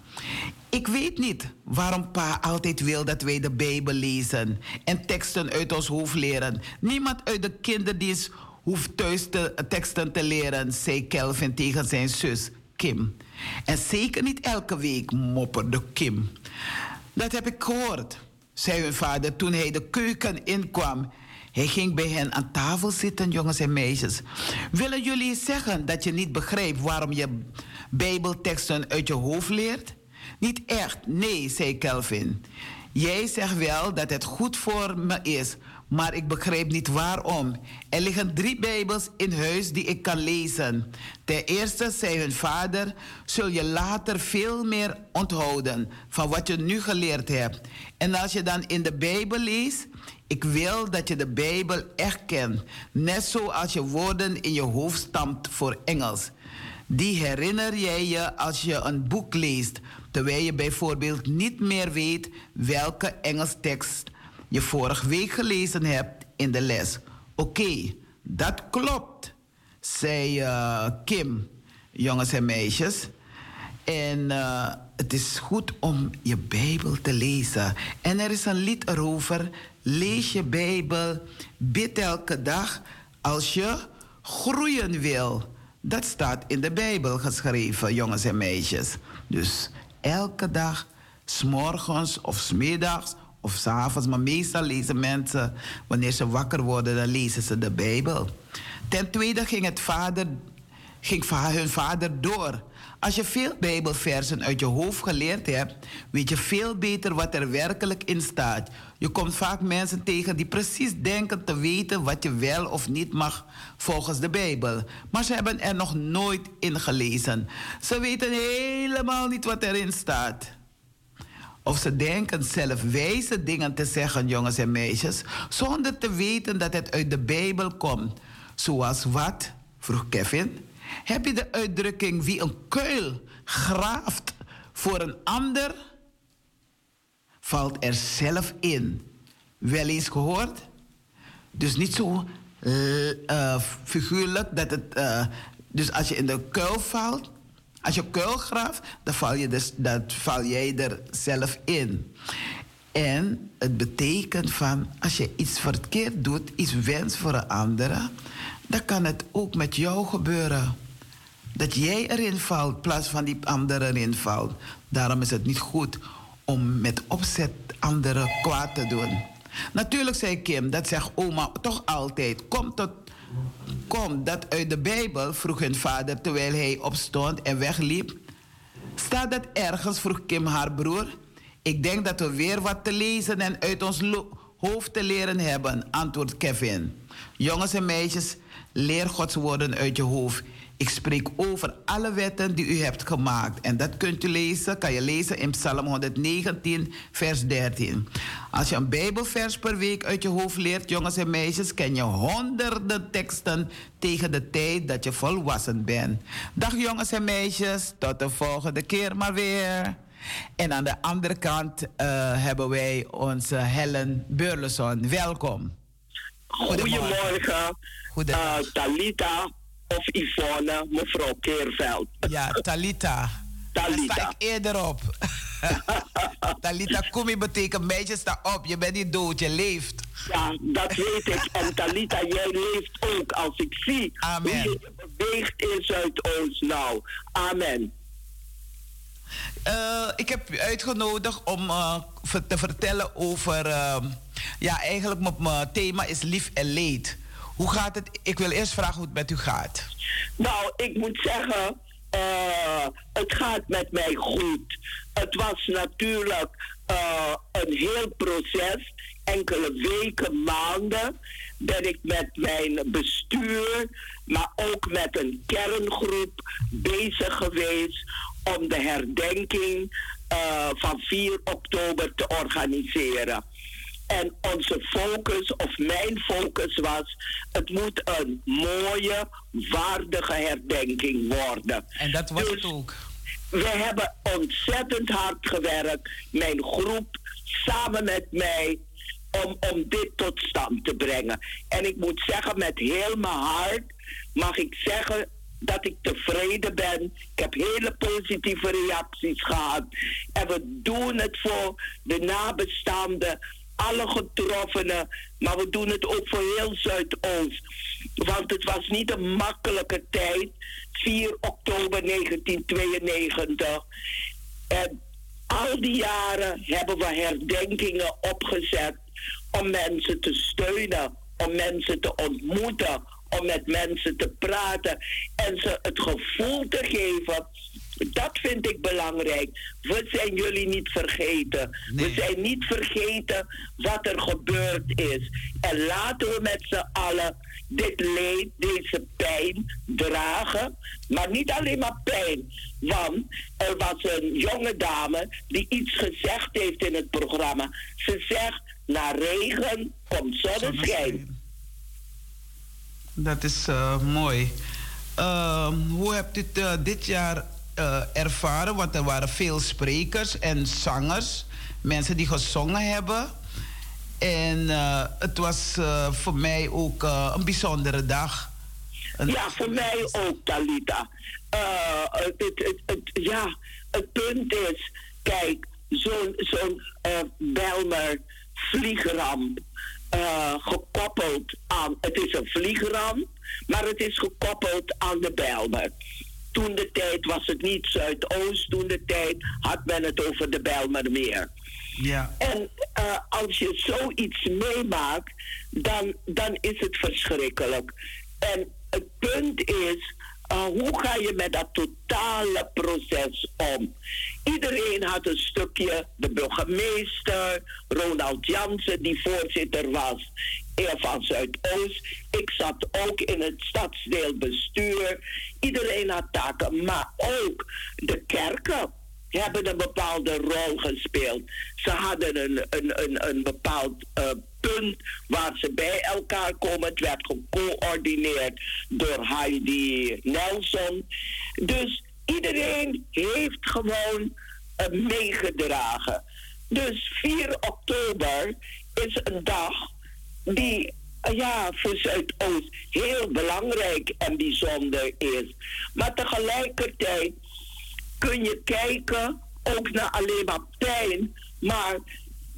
Ik weet niet waarom pa altijd wil dat wij de Bijbel lezen en teksten uit ons hoofd leren. Niemand uit de kinderdienst hoeft thuis de teksten te leren, zei Kelvin tegen zijn zus Kim. En zeker niet elke week mopperde Kim. Dat heb ik gehoord, zei hun vader toen hij de keuken inkwam. Hij ging bij hen aan tafel zitten, jongens en meisjes. Willen jullie zeggen dat je niet begrijpt waarom je Bijbelteksten uit je hoofd leert? Niet echt, nee, zei Kelvin. Jij zegt wel dat het goed voor me is, maar ik begrijp niet waarom. Er liggen drie Bijbels in huis die ik kan lezen. Ten eerste, zei hun vader, zul je later veel meer onthouden van wat je nu geleerd hebt. En als je dan in de Bijbel leest, ik wil dat je de Bijbel echt kent, net zoals je woorden in je hoofd stamt voor Engels. Die herinner jij je als je een boek leest, terwijl je bijvoorbeeld niet meer weet welke Engels tekst je vorige week gelezen hebt in de les. Oké, dat klopt, zei uh, Kim, jongens en meisjes. En uh, het is goed om je Bijbel te lezen. En er is een lied erover. Lees je Bijbel, bid elke dag als je groeien wil. Dat staat in de Bijbel geschreven, jongens en meisjes. Dus elke dag, s'morgens of smiddags of s'avonds, maar meestal lezen mensen, wanneer ze wakker worden, dan lezen ze de Bijbel. Ten tweede ging, het vader, ging hun vader door. Als je veel Bijbelversen uit je hoofd geleerd hebt, weet je veel beter wat er werkelijk in staat. Je komt vaak mensen tegen die precies denken te weten wat je wel of niet mag volgens de Bijbel. Maar ze hebben er nog nooit in gelezen. Ze weten helemaal niet wat erin staat. Of ze denken zelf wijze dingen te zeggen, jongens en meisjes, zonder te weten dat het uit de Bijbel komt. Zoals wat? vroeg Kevin. Heb je de uitdrukking wie een kuil graaft voor een ander, valt er zelf in. Wel eens gehoord? Dus niet zo uh, figuurlijk dat het. Uh, dus als je in de kuil valt, als je kuil graaft, dan val, je dus, dat val jij er zelf in. En het betekent van als je iets verkeerd doet, iets wens voor een andere, dan kan het ook met jou gebeuren. Dat jij erin valt, in plaats van die andere erin valt. Daarom is het niet goed om met opzet anderen kwaad te doen. Natuurlijk zei Kim, dat zegt oma toch altijd. Kom, tot, kom dat uit de Bijbel, vroeg hun vader terwijl hij opstond en wegliep. Staat dat ergens, vroeg Kim haar broer. Ik denk dat we weer wat te lezen en uit ons hoofd te leren hebben, antwoordt Kevin. Jongens en meisjes, leer Gods woorden uit je hoofd. Ik spreek over alle wetten die u hebt gemaakt. En dat kunt u lezen, kan je lezen in Psalm 119, vers 13. Als je een Bijbelvers per week uit je hoofd leert, jongens en meisjes, ken je honderden teksten tegen de tijd dat je volwassen bent. Dag jongens en meisjes, tot de volgende keer maar weer. En aan de andere kant uh, hebben wij onze Helen Burleson. Welkom. Goedemorgen. Goedemorgen. Uh, Talita of Yvonne, mevrouw Keerveld. Ja, Talita. Talita. Daar sta ik eerder op. Talita Kumi betekent meisje sta op, je bent niet dood, je leeft. Ja, dat weet ik. En Talita, jij leeft ook als ik zie Amen. hoe je beweegt in Zuidoost nou. Amen. Eh, ik heb u uitgenodigd om eh, te vertellen over. ehm, ja, eigenlijk mijn- mijn thema is lief en leed. Hoe gaat het? Ik wil eerst vragen hoe het met u gaat. Nou, ik moet zeggen, eh, het gaat met mij goed. Het was natuurlijk eh, een heel proces. Enkele weken, maanden ben ik met mijn bestuur, maar ook met een kerngroep bezig geweest om de herdenking eh, van 4 oktober te organiseren. En onze focus, of mijn focus was, het moet een mooie, waardige herdenking worden. En dat was Dus het ook. We hebben ontzettend hard gewerkt, mijn groep, samen met mij, om, om dit tot stand te brengen. En ik moet zeggen, met heel mijn hart mag ik zeggen dat ik tevreden ben. Ik heb hele positieve reacties gehad. En we doen het voor de nabestaanden, alle getroffenen, maar we doen het ook voor heel Zuidoost. Want het was niet een makkelijke tijd. 4 oktober 1992. En al die jaren hebben we herdenkingen opgezet om mensen te steunen, om mensen te ontmoeten, om met mensen te praten en ze het gevoel te geven. Dat vind ik belangrijk. We zijn jullie niet vergeten. We zijn niet vergeten wat er gebeurd is. En laten we met z'n allen dit leed, deze pijn dragen. Maar niet alleen maar pijn. Want er was een jonge dame die iets gezegd heeft in het programma. Ze zegt, na regen komt zonneschijn. Dat is eh, mooi. Ehm, hoe hebt u eh, dit jaar eh, ervaren? Want er waren veel sprekers en zangers. Mensen die gezongen hebben. En eh, het was eh, voor mij ook een bijzondere dag. Ja, voor mij ook, Talita. Het, het, het, ja, het punt is, kijk, zo'n Belmer vliegramp gekoppeld aan, het is een vliegramp, maar het is gekoppeld aan de Belmer. Toen de tijd was het niet Zuidoost, toen de tijd had men het over de Belmermeer. Ja. En eh, als je zoiets meemaakt, dan, dan is het verschrikkelijk. En het punt is, eh, hoe ga je met dat totale proces om? Iedereen had een stukje, de burgemeester, Ronald Jansen, die voorzitter was eh, van Zuidoost. Ik zat ook in het stadsdeelbestuur. Iedereen had taken, maar ook de kerken hebben een bepaalde rol gespeeld. Ze hadden een, een, een, een bepaald eh, punt waar ze bij elkaar komen. Het werd gecoördineerd door Heidi Nelson. Dus iedereen heeft gewoon eh, meegedragen. Dus 4 oktober is een dag die ja, voor Zuidoost heel belangrijk en bijzonder is. Maar tegelijkertijd kun je kijken ook naar alleen maar pijn. Maar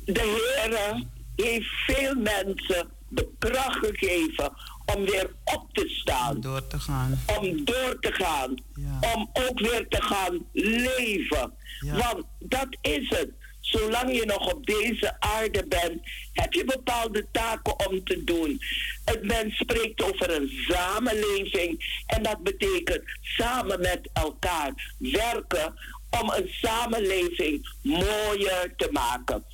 de Heer heeft veel mensen de kracht gegeven om weer op te staan. Door te gaan. Om door te gaan. Ja. Om ook weer te gaan leven. Ja. Want dat is het. Zolang je nog op deze aarde bent, heb je bepaalde taken om te doen. Het mens spreekt over een samenleving en dat betekent samen met elkaar werken om een samenleving mooier te maken.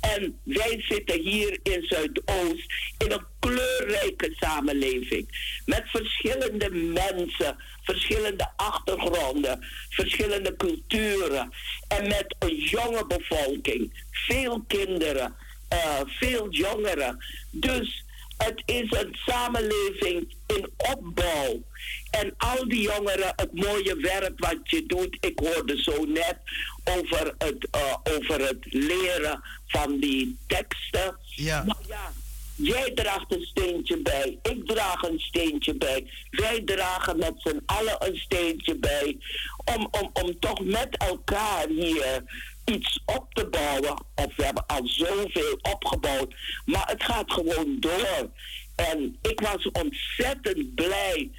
En wij zitten hier in Zuidoost in een kleurrijke samenleving. Met verschillende mensen, verschillende achtergronden, verschillende culturen. En met een jonge bevolking, veel kinderen, eh, veel jongeren. Dus het is een samenleving in opbouw. En al die jongeren, het mooie werk wat je doet. Ik hoorde zo net over het, eh, over het leren van die teksten. Ja. Maar ja, Jij draagt een steentje bij. Ik draag een steentje bij. Wij dragen met z'n allen een steentje bij. Om, om, om toch met elkaar hier iets op te bouwen. Of we hebben al zoveel opgebouwd. Maar het gaat gewoon door. En ik was ontzettend blij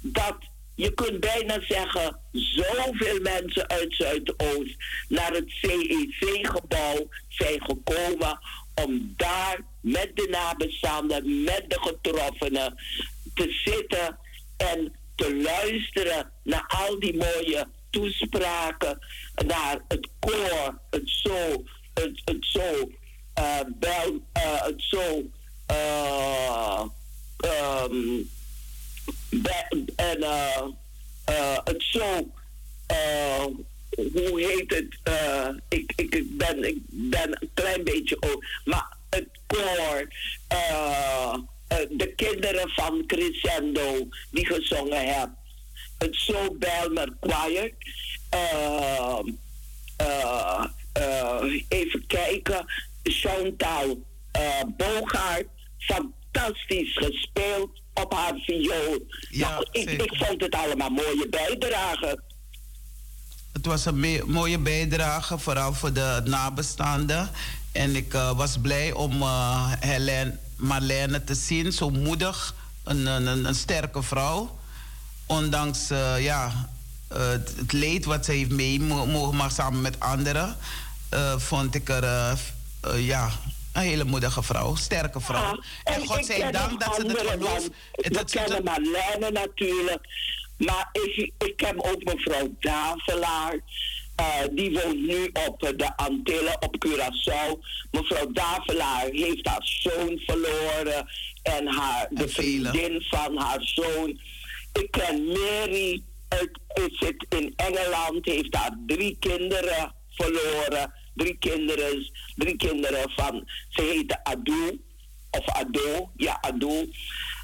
dat je kunt bijna zeggen, zoveel mensen uit Zuidoost naar het CEC-gebouw zijn gekomen om daar met de nabestaanden, met de getroffenen te zitten en te luisteren naar al die mooie toespraken, naar het koor, het zo, het, het zo, bel, uh, het zo, uh, um, en uh, uh, het zo, hoe heet het? ik, ik, ben, ik ben een klein beetje oud, maar het koor, de kinderen van Crescendo die gezongen hebben. Het Zo Belmer Choir. even kijken. Chantal Bogaert. Fantastisch gespeeld op haar viool. Ja, nou, ik, ik vond het allemaal mooie bijdragen. Het was een mooie bijdrage, vooral voor de nabestaanden. En ik was blij om Helene, Marlene te zien, zo moedig, een, een, een sterke vrouw. Ondanks uh, ja, het, het, leed wat ze heeft maken samen met anderen, vond ik er ja, een hele moedige vrouw, sterke vrouw. en, God zij dank dat ze het geloof... We kennen Marlene natuurlijk. Maar ik, ik heb ook mevrouw Davelaar. Die woont nu op de Antillen, op Curaçao. Mevrouw Davelaar heeft haar zoon verloren. En haar, de vriendin van haar zoon. Ik ken Mary. Ik zit in Engeland. Heeft haar drie kinderen verloren drie kinderen, drie kinderen van, ze heette Ado, of Ado, ja Ado.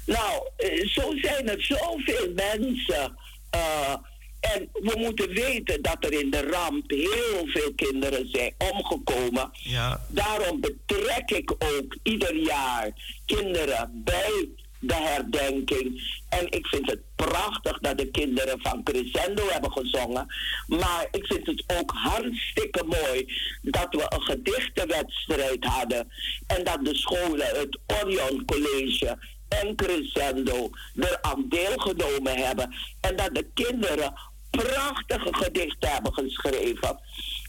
Nou, eh, zo zijn er zoveel mensen. Uh, en we moeten weten dat er in de ramp heel veel kinderen zijn omgekomen. Ja. Daarom betrek ik ook ieder jaar kinderen bij de herdenking. En ik vind het prachtig dat de kinderen van Crescendo hebben gezongen. Maar ik vind het ook hartstikke mooi dat we een gedichtenwedstrijd hadden. En dat de scholen, het Orion College en Crescendo er aan deelgenomen hebben. En dat de kinderen prachtige gedichten hebben geschreven.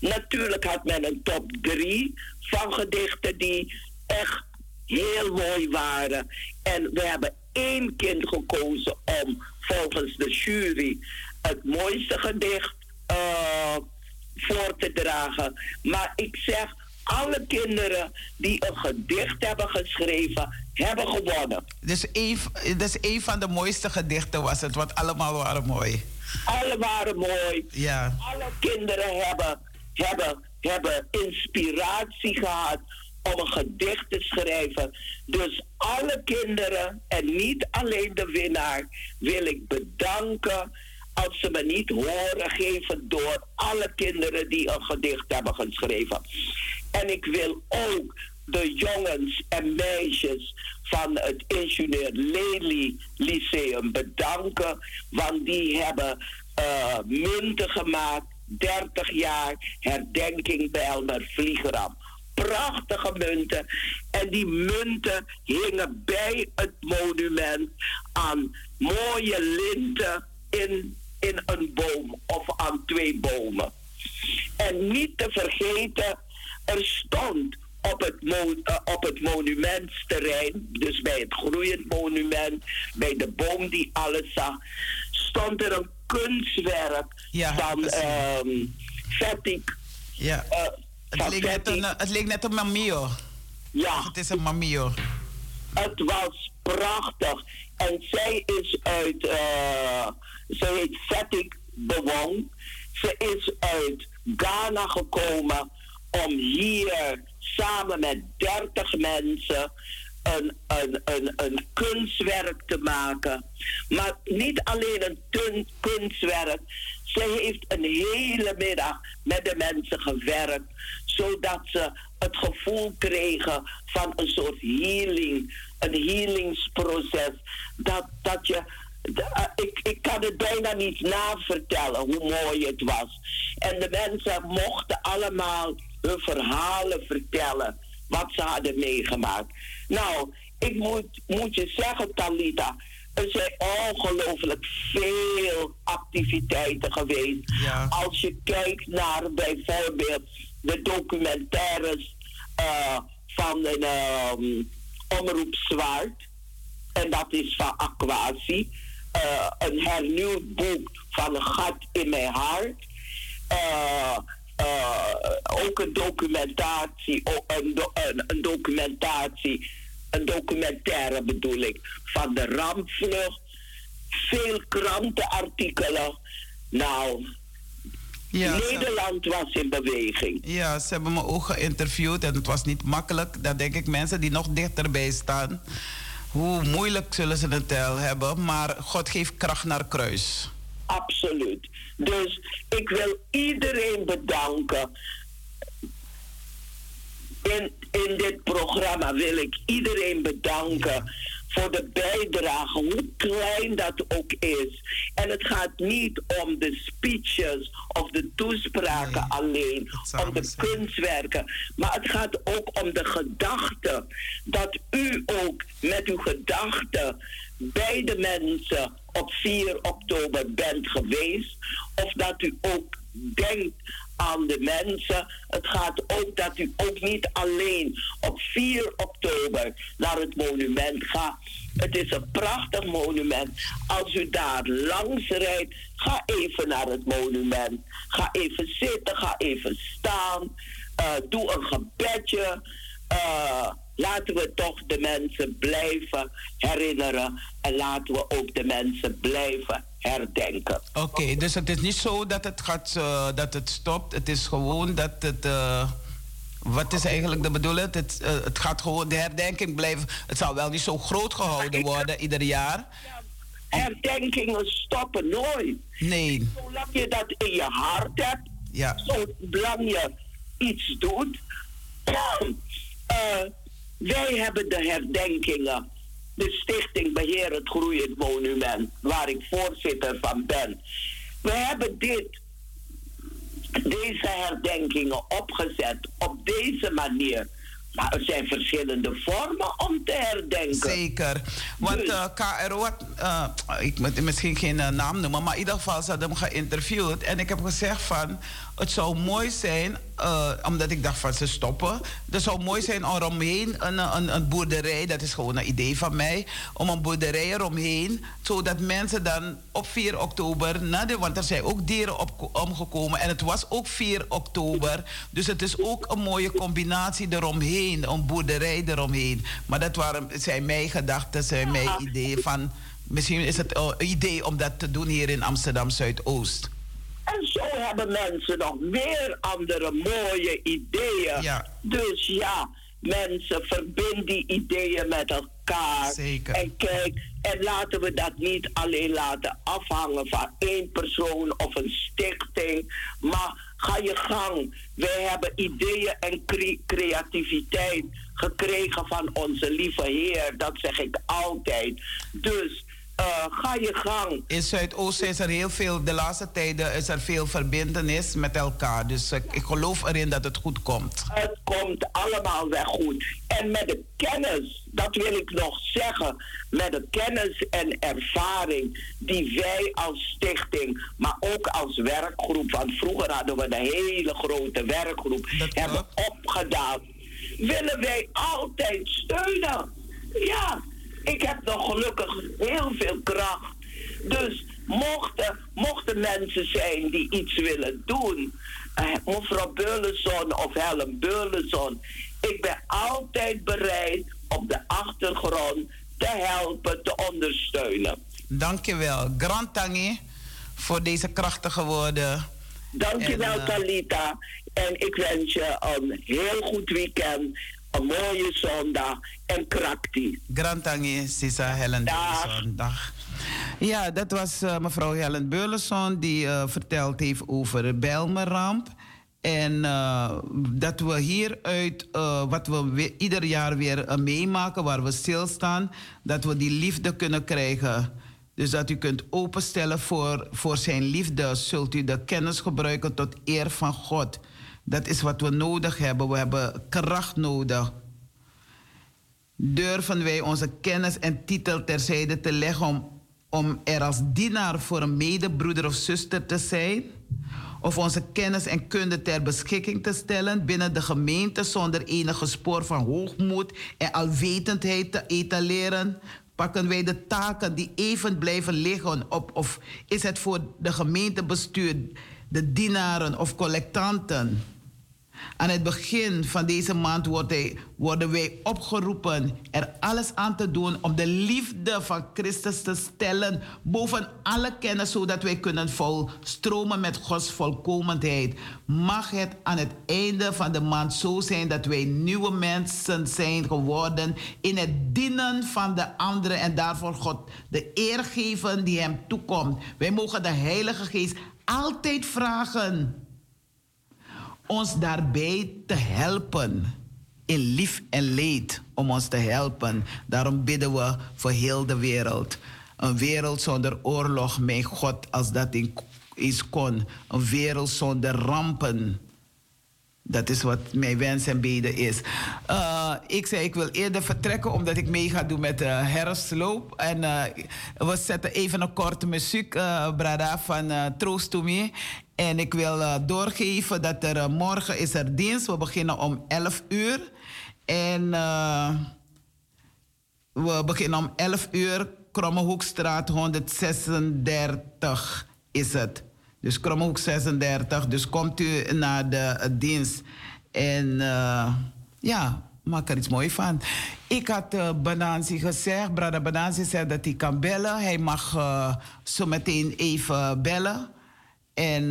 Natuurlijk had men een top 3 van gedichten die echt heel mooi waren. En we hebben één kind gekozen om volgens de jury het mooiste gedicht uh, voor te dragen. Maar ik zeg, alle kinderen die een gedicht hebben geschreven, hebben gewonnen. Dus één, dus één van de mooiste gedichten was het, want allemaal waren mooi. Alle waren mooi. Ja. Alle kinderen hebben, hebben, hebben inspiratie gehad om een gedicht te schrijven. Dus alle kinderen en niet alleen de winnaar wil ik bedanken. Als ze me niet horen geven door alle kinderen die een gedicht hebben geschreven. En ik wil ook de jongens en meisjes van het ingenieur Lely Lyceum bedanken. Want die hebben uh, munten gemaakt. 30 jaar herdenking bij Elmer Vliegeram prachtige munten. En die munten hingen bij het monument aan mooie linten in, in een boom of aan twee bomen. En niet te vergeten, er stond op het, uh, op het monumentsterrein, dus bij het groeiend monument, bij de boom die alles zag, stond er een kunstwerk van um, Ja. Uh, het leek, net een, het leek net een mamio. Ja. Het is een mamio. Het was prachtig. En zij is uit, uh, ze heet Fatik Bewong. Ze is uit Ghana gekomen om hier samen met 30 mensen een, een, een, een kunstwerk te maken. Maar niet alleen een kunstwerk. Ze heeft een hele middag met de mensen gewerkt, zodat ze het gevoel kregen van een soort healing, een healingsproces. Dat, dat je, eh, ik, ik kan het bijna niet navertellen hoe mooi het was. En de mensen mochten allemaal hun verhalen vertellen, wat ze hadden meegemaakt. Nou, ik moet, moet je zeggen, Talita. Er zijn ongelooflijk veel activiteiten geweest. Als je kijkt naar bijvoorbeeld de documentaires uh, van een um, omroep Zwart. En dat is van Aquasi. Uh, een hernieuwd boek van een gat in mijn hart. Uh, ook een documentatie, een, een, een documentatie een documentaire bedoel ik, van de rampvlucht. Veel krantenartikelen. Nou, ja, Nederland was in beweging. Ja, ze hebben me ook geïnterviewd en het was niet makkelijk. Dan denk ik mensen die nog dichterbij staan. Hoe moeilijk zullen ze het wel hebben, maar God geeft kracht naar kruis. Absoluut. Dus ik wil iedereen bedanken in, in dit programma wil ik iedereen bedanken voor de bijdrage, hoe klein dat ook is. En het gaat niet om de speeches of de toespraken alleen, om de kunstwerken, maar het gaat ook om de gedachte. Dat u ook met uw gedachten bij de mensen op 4 oktober bent geweest, of dat u ook denkt aan de mensen. Het gaat ook dat u ook niet alleen op 4 oktober naar het monument gaat. Het is een prachtig monument. Als u daar langs rijdt, ga even naar het monument. Ga even zitten, ga even staan. Uh, doe een gebedje. Uh, laten we toch de mensen blijven herinneren. En laten we ook de mensen blijven herdenken. Oké, dus het is niet zo dat het, gaat, uh, dat het stopt. Het is gewoon dat het. Uh, wat is eigenlijk de bedoeling? Het, uh, het gaat gewoon de herdenking blijven. Het zal wel niet zo groot gehouden worden ieder jaar. herdenkingen stoppen nooit. Nee. Zolang je dat in je hart hebt, ja. zolang je iets doet. wij hebben de herdenkingen de Stichting Beheer het Groeiend Monument, waar ik voorzitter van ben. We hebben dit, deze herdenkingen opgezet op deze manier. Maar er zijn verschillende vormen om te herdenken. Zeker. Want dus, uh, eh, KRO had, uh, ik moet misschien geen uh, naam noemen, maar in ieder geval ze hadden hem geïnterviewd. En ik heb gezegd van, het zou mooi zijn, uh, omdat ik dacht van ze stoppen. Het zou mooi zijn om eromheen een, een, een, boerderij, dat is gewoon een idee van mij, om een boerderij eromheen, zodat mensen dan op 4 oktober, na de, want er zijn ook dieren op, omgekomen en het was ook 4 oktober, dus het is ook een mooie combinatie eromheen, een boerderij eromheen. Maar dat waren, zijn mijn gedachten, zijn mijn ideeën van, misschien is het een idee om dat te doen hier in Amsterdam Zuidoost. En zo hebben mensen nog weer andere mooie ideeën. Ja. Dus ja, mensen verbinden die ideeën met elkaar. Zeker. En kijk, en laten we dat niet alleen laten afhangen van één persoon of een stichting. Maar ga je gang. Wij hebben ideeën en creativiteit gekregen van onze lieve Heer. Dat zeg ik altijd. Dus ga je gang. In Zuidoost is er heel veel, de laatste tijden is er veel verbindenis met elkaar. Dus ik geloof erin dat het goed komt. Het komt allemaal wel goed. En met de kennis, dat wil ik nog zeggen, met de kennis en ervaring die wij als stichting, maar ook als werkgroep, want vroeger hadden we een hele grote werkgroep, hebben opgedaan, willen wij altijd steunen. Ja, ik heb nog gelukkig heel veel kracht. Dus mochten, mochten mensen zijn die iets willen doen, uh, mevrouw Beulenson of Helen Beulenson, ik ben altijd bereid op de achtergrond te helpen, te ondersteunen. Dankjewel. Grand Tangi voor deze krachtige woorden. Dankjewel, en, uh, Talita. En ik wens je een heel goed weekend een mooie zondag en krakti. Grantangi, Sisa Helen Zondag. Ja, dat was uh, mevrouw Helen Beulenson die uh, verteld heeft over de Bijlmerramp. En uh, dat we hieruit, wat we ieder jaar weer meemaken, waar we stilstaan, dat we die liefde kunnen krijgen. Dus dat u kunt openstellen voor, voor zijn liefde, zult u de kennis gebruiken tot eer van God. Dat is wat we nodig hebben. We hebben kracht nodig. Durven wij onze kennis en titel terzijde te leggen om, om er als dienaar voor een medebroeder of zuster te zijn? Of onze kennis en kunde ter beschikking te stellen binnen de gemeente zonder enige spoor van hoogmoed en alwetendheid te etaleren? Pakken wij de taken die even blijven liggen op? Of is het voor de gemeentebestuur, de dienaren of collectanten? Aan het begin van deze maand worden wij opgeroepen er alles aan te doen om de liefde van Christus te stellen boven alle kennis, zodat wij kunnen volstromen met Gods volkomenheid. Mag het aan het einde van de maand zo zijn dat wij nieuwe mensen zijn geworden in het dienen van de anderen en daarvoor God de eer geven die Hem toekomt. Wij mogen de Heilige Geest altijd vragen ons daarbij te helpen. In lief en leed om ons te helpen. Daarom bidden we voor heel de wereld. Een wereld zonder oorlog, mijn God, als dat is kon. Een wereld zonder rampen. Dat is wat mijn wens en beden is. Uh, ik zei, ik wil eerder vertrekken omdat ik mee ga doen met de herfstloop. En uh, we zetten even een korte muziek, Brada, van Troost to Me. En ik wil doorgeven dat er morgen is er dienst. We beginnen om 11 uur. En we beginnen om 11 uur. Krommehoekstraat 136 is het. Dus Kromhoek 36. Dus komt u naar de uh, dienst. En uh, ja, maak er iets moois van. Ik had uh, gezegd, Brada Banansi zei dat hij kan bellen. Hij mag zo meteen even bellen. En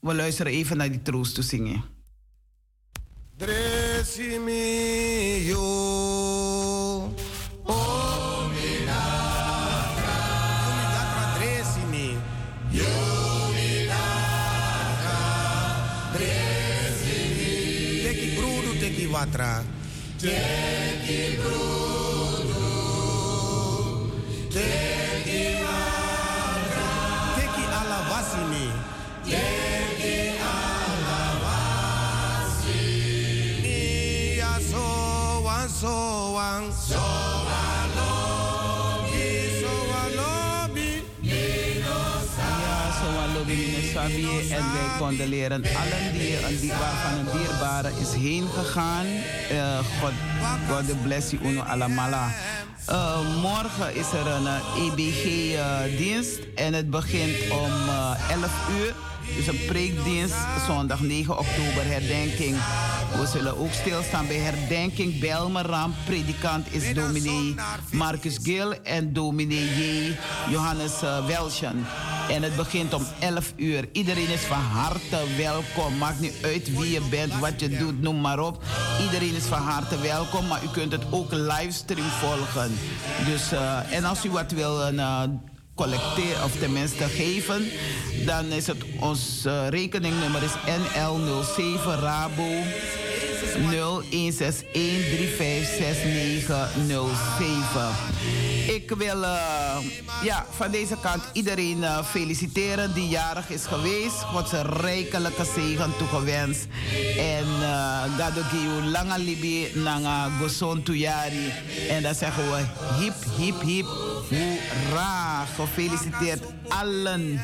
we luisteren even naar die troost te zingen. Teki En wij condoleren allen die, die waarvan een dierbare is heen gegaan. Uh, God, God bless you uno alamala. Uh, morgen is er een EBG-dienst en het begint om 11 uur. Dus een preekdienst, zondag 9 oktober, herdenking. We zullen ook stilstaan bij herdenking Belmeram. Predikant is dominee Marcus Gil en dominee J. Johannes uh, Welschen. En het begint om 11 uur. Iedereen is van harte welkom. Maakt niet uit wie je bent, wat je doet, noem maar op. Iedereen is van harte welkom, maar u kunt het ook livestream volgen. Dus, uh, en als u wat wil... Uh, collecteren of tenminste geven, dan is het ons uh, rekeningnummer is NL07 Rabo 0161356907. Ik wil uh, ja, van deze kant iedereen uh, feliciteren die jarig is geweest. God zijn rijkelijke zegen toegewenst. En uh, Gado Giu Langa Libi Nanga Goson Tuyari. En dan zeggen we hip, hip, hip, hoera. Gefeliciteerd allen.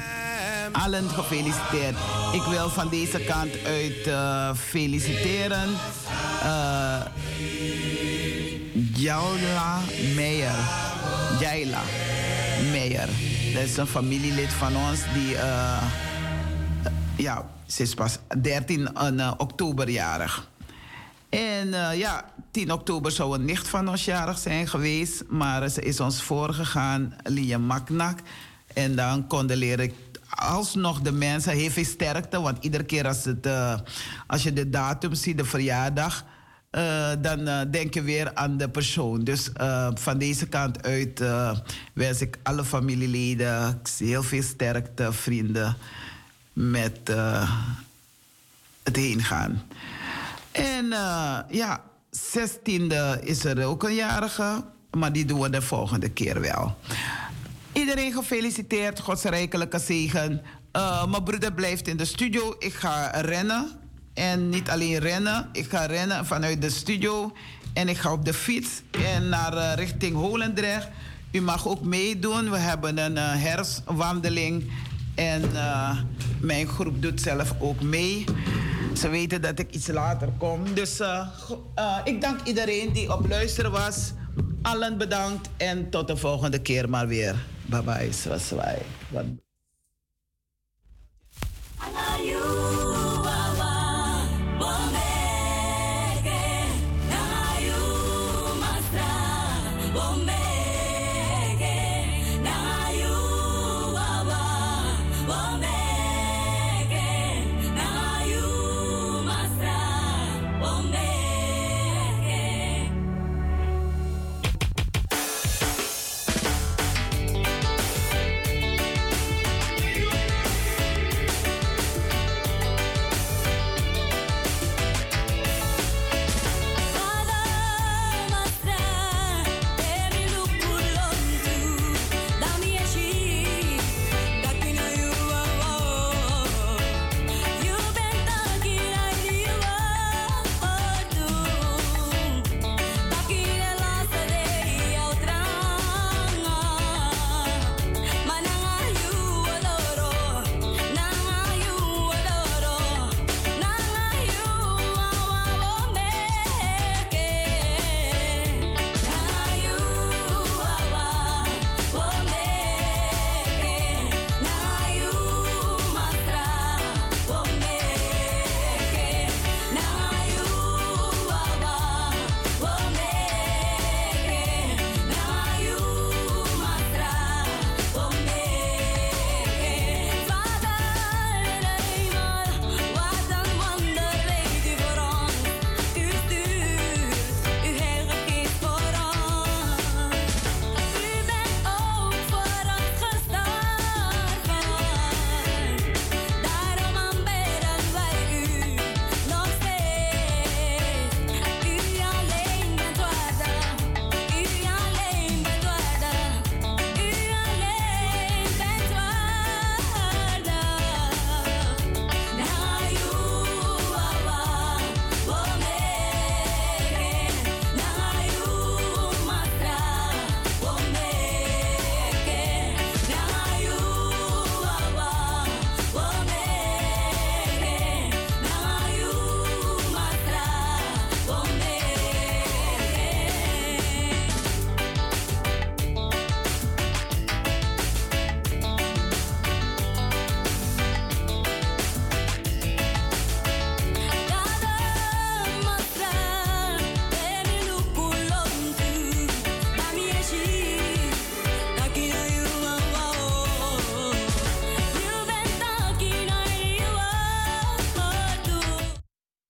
Allen gefeliciteerd. Ik wil van deze kant uit uh, feliciteren. Uh, Jaula Meijer. Jaila Meijer. Dat is een familielid van ons die... Uh, ja, ze is pas 13 uh, oktober jarig. En ja, 10 oktober zou een nicht van ons jarig zijn geweest. Maar ze is ons voorgegaan, Lia Maknak. En dan condoleer ik alsnog de mensen heel veel sterkte. Want iedere keer als, het, uh, als je de datum ziet, de verjaardag... uh, dan uh, denk je weer aan de persoon. Dus van deze kant uit wens ik alle familieleden heel veel sterkte, vrienden, met het heen gaan. En ja, 16e is er ook een jarige, maar die doen we de volgende keer wel. Iedereen gefeliciteerd, Gods rijkelijke zegen. mijn broeder blijft in de studio. Ik ga rennen. En niet alleen rennen. Ik ga rennen vanuit de studio. En ik ga op de fiets en naar uh, richting Holendrecht. U mag ook meedoen. We hebben een uh, herfstwandeling. En uh, mijn groep doet zelf ook mee. Ze weten dat ik iets later kom. Dus ik dank iedereen die op luisteren was. Allen bedankt. En tot de volgende keer maar weer. Bye bye. Swaswai. Bye.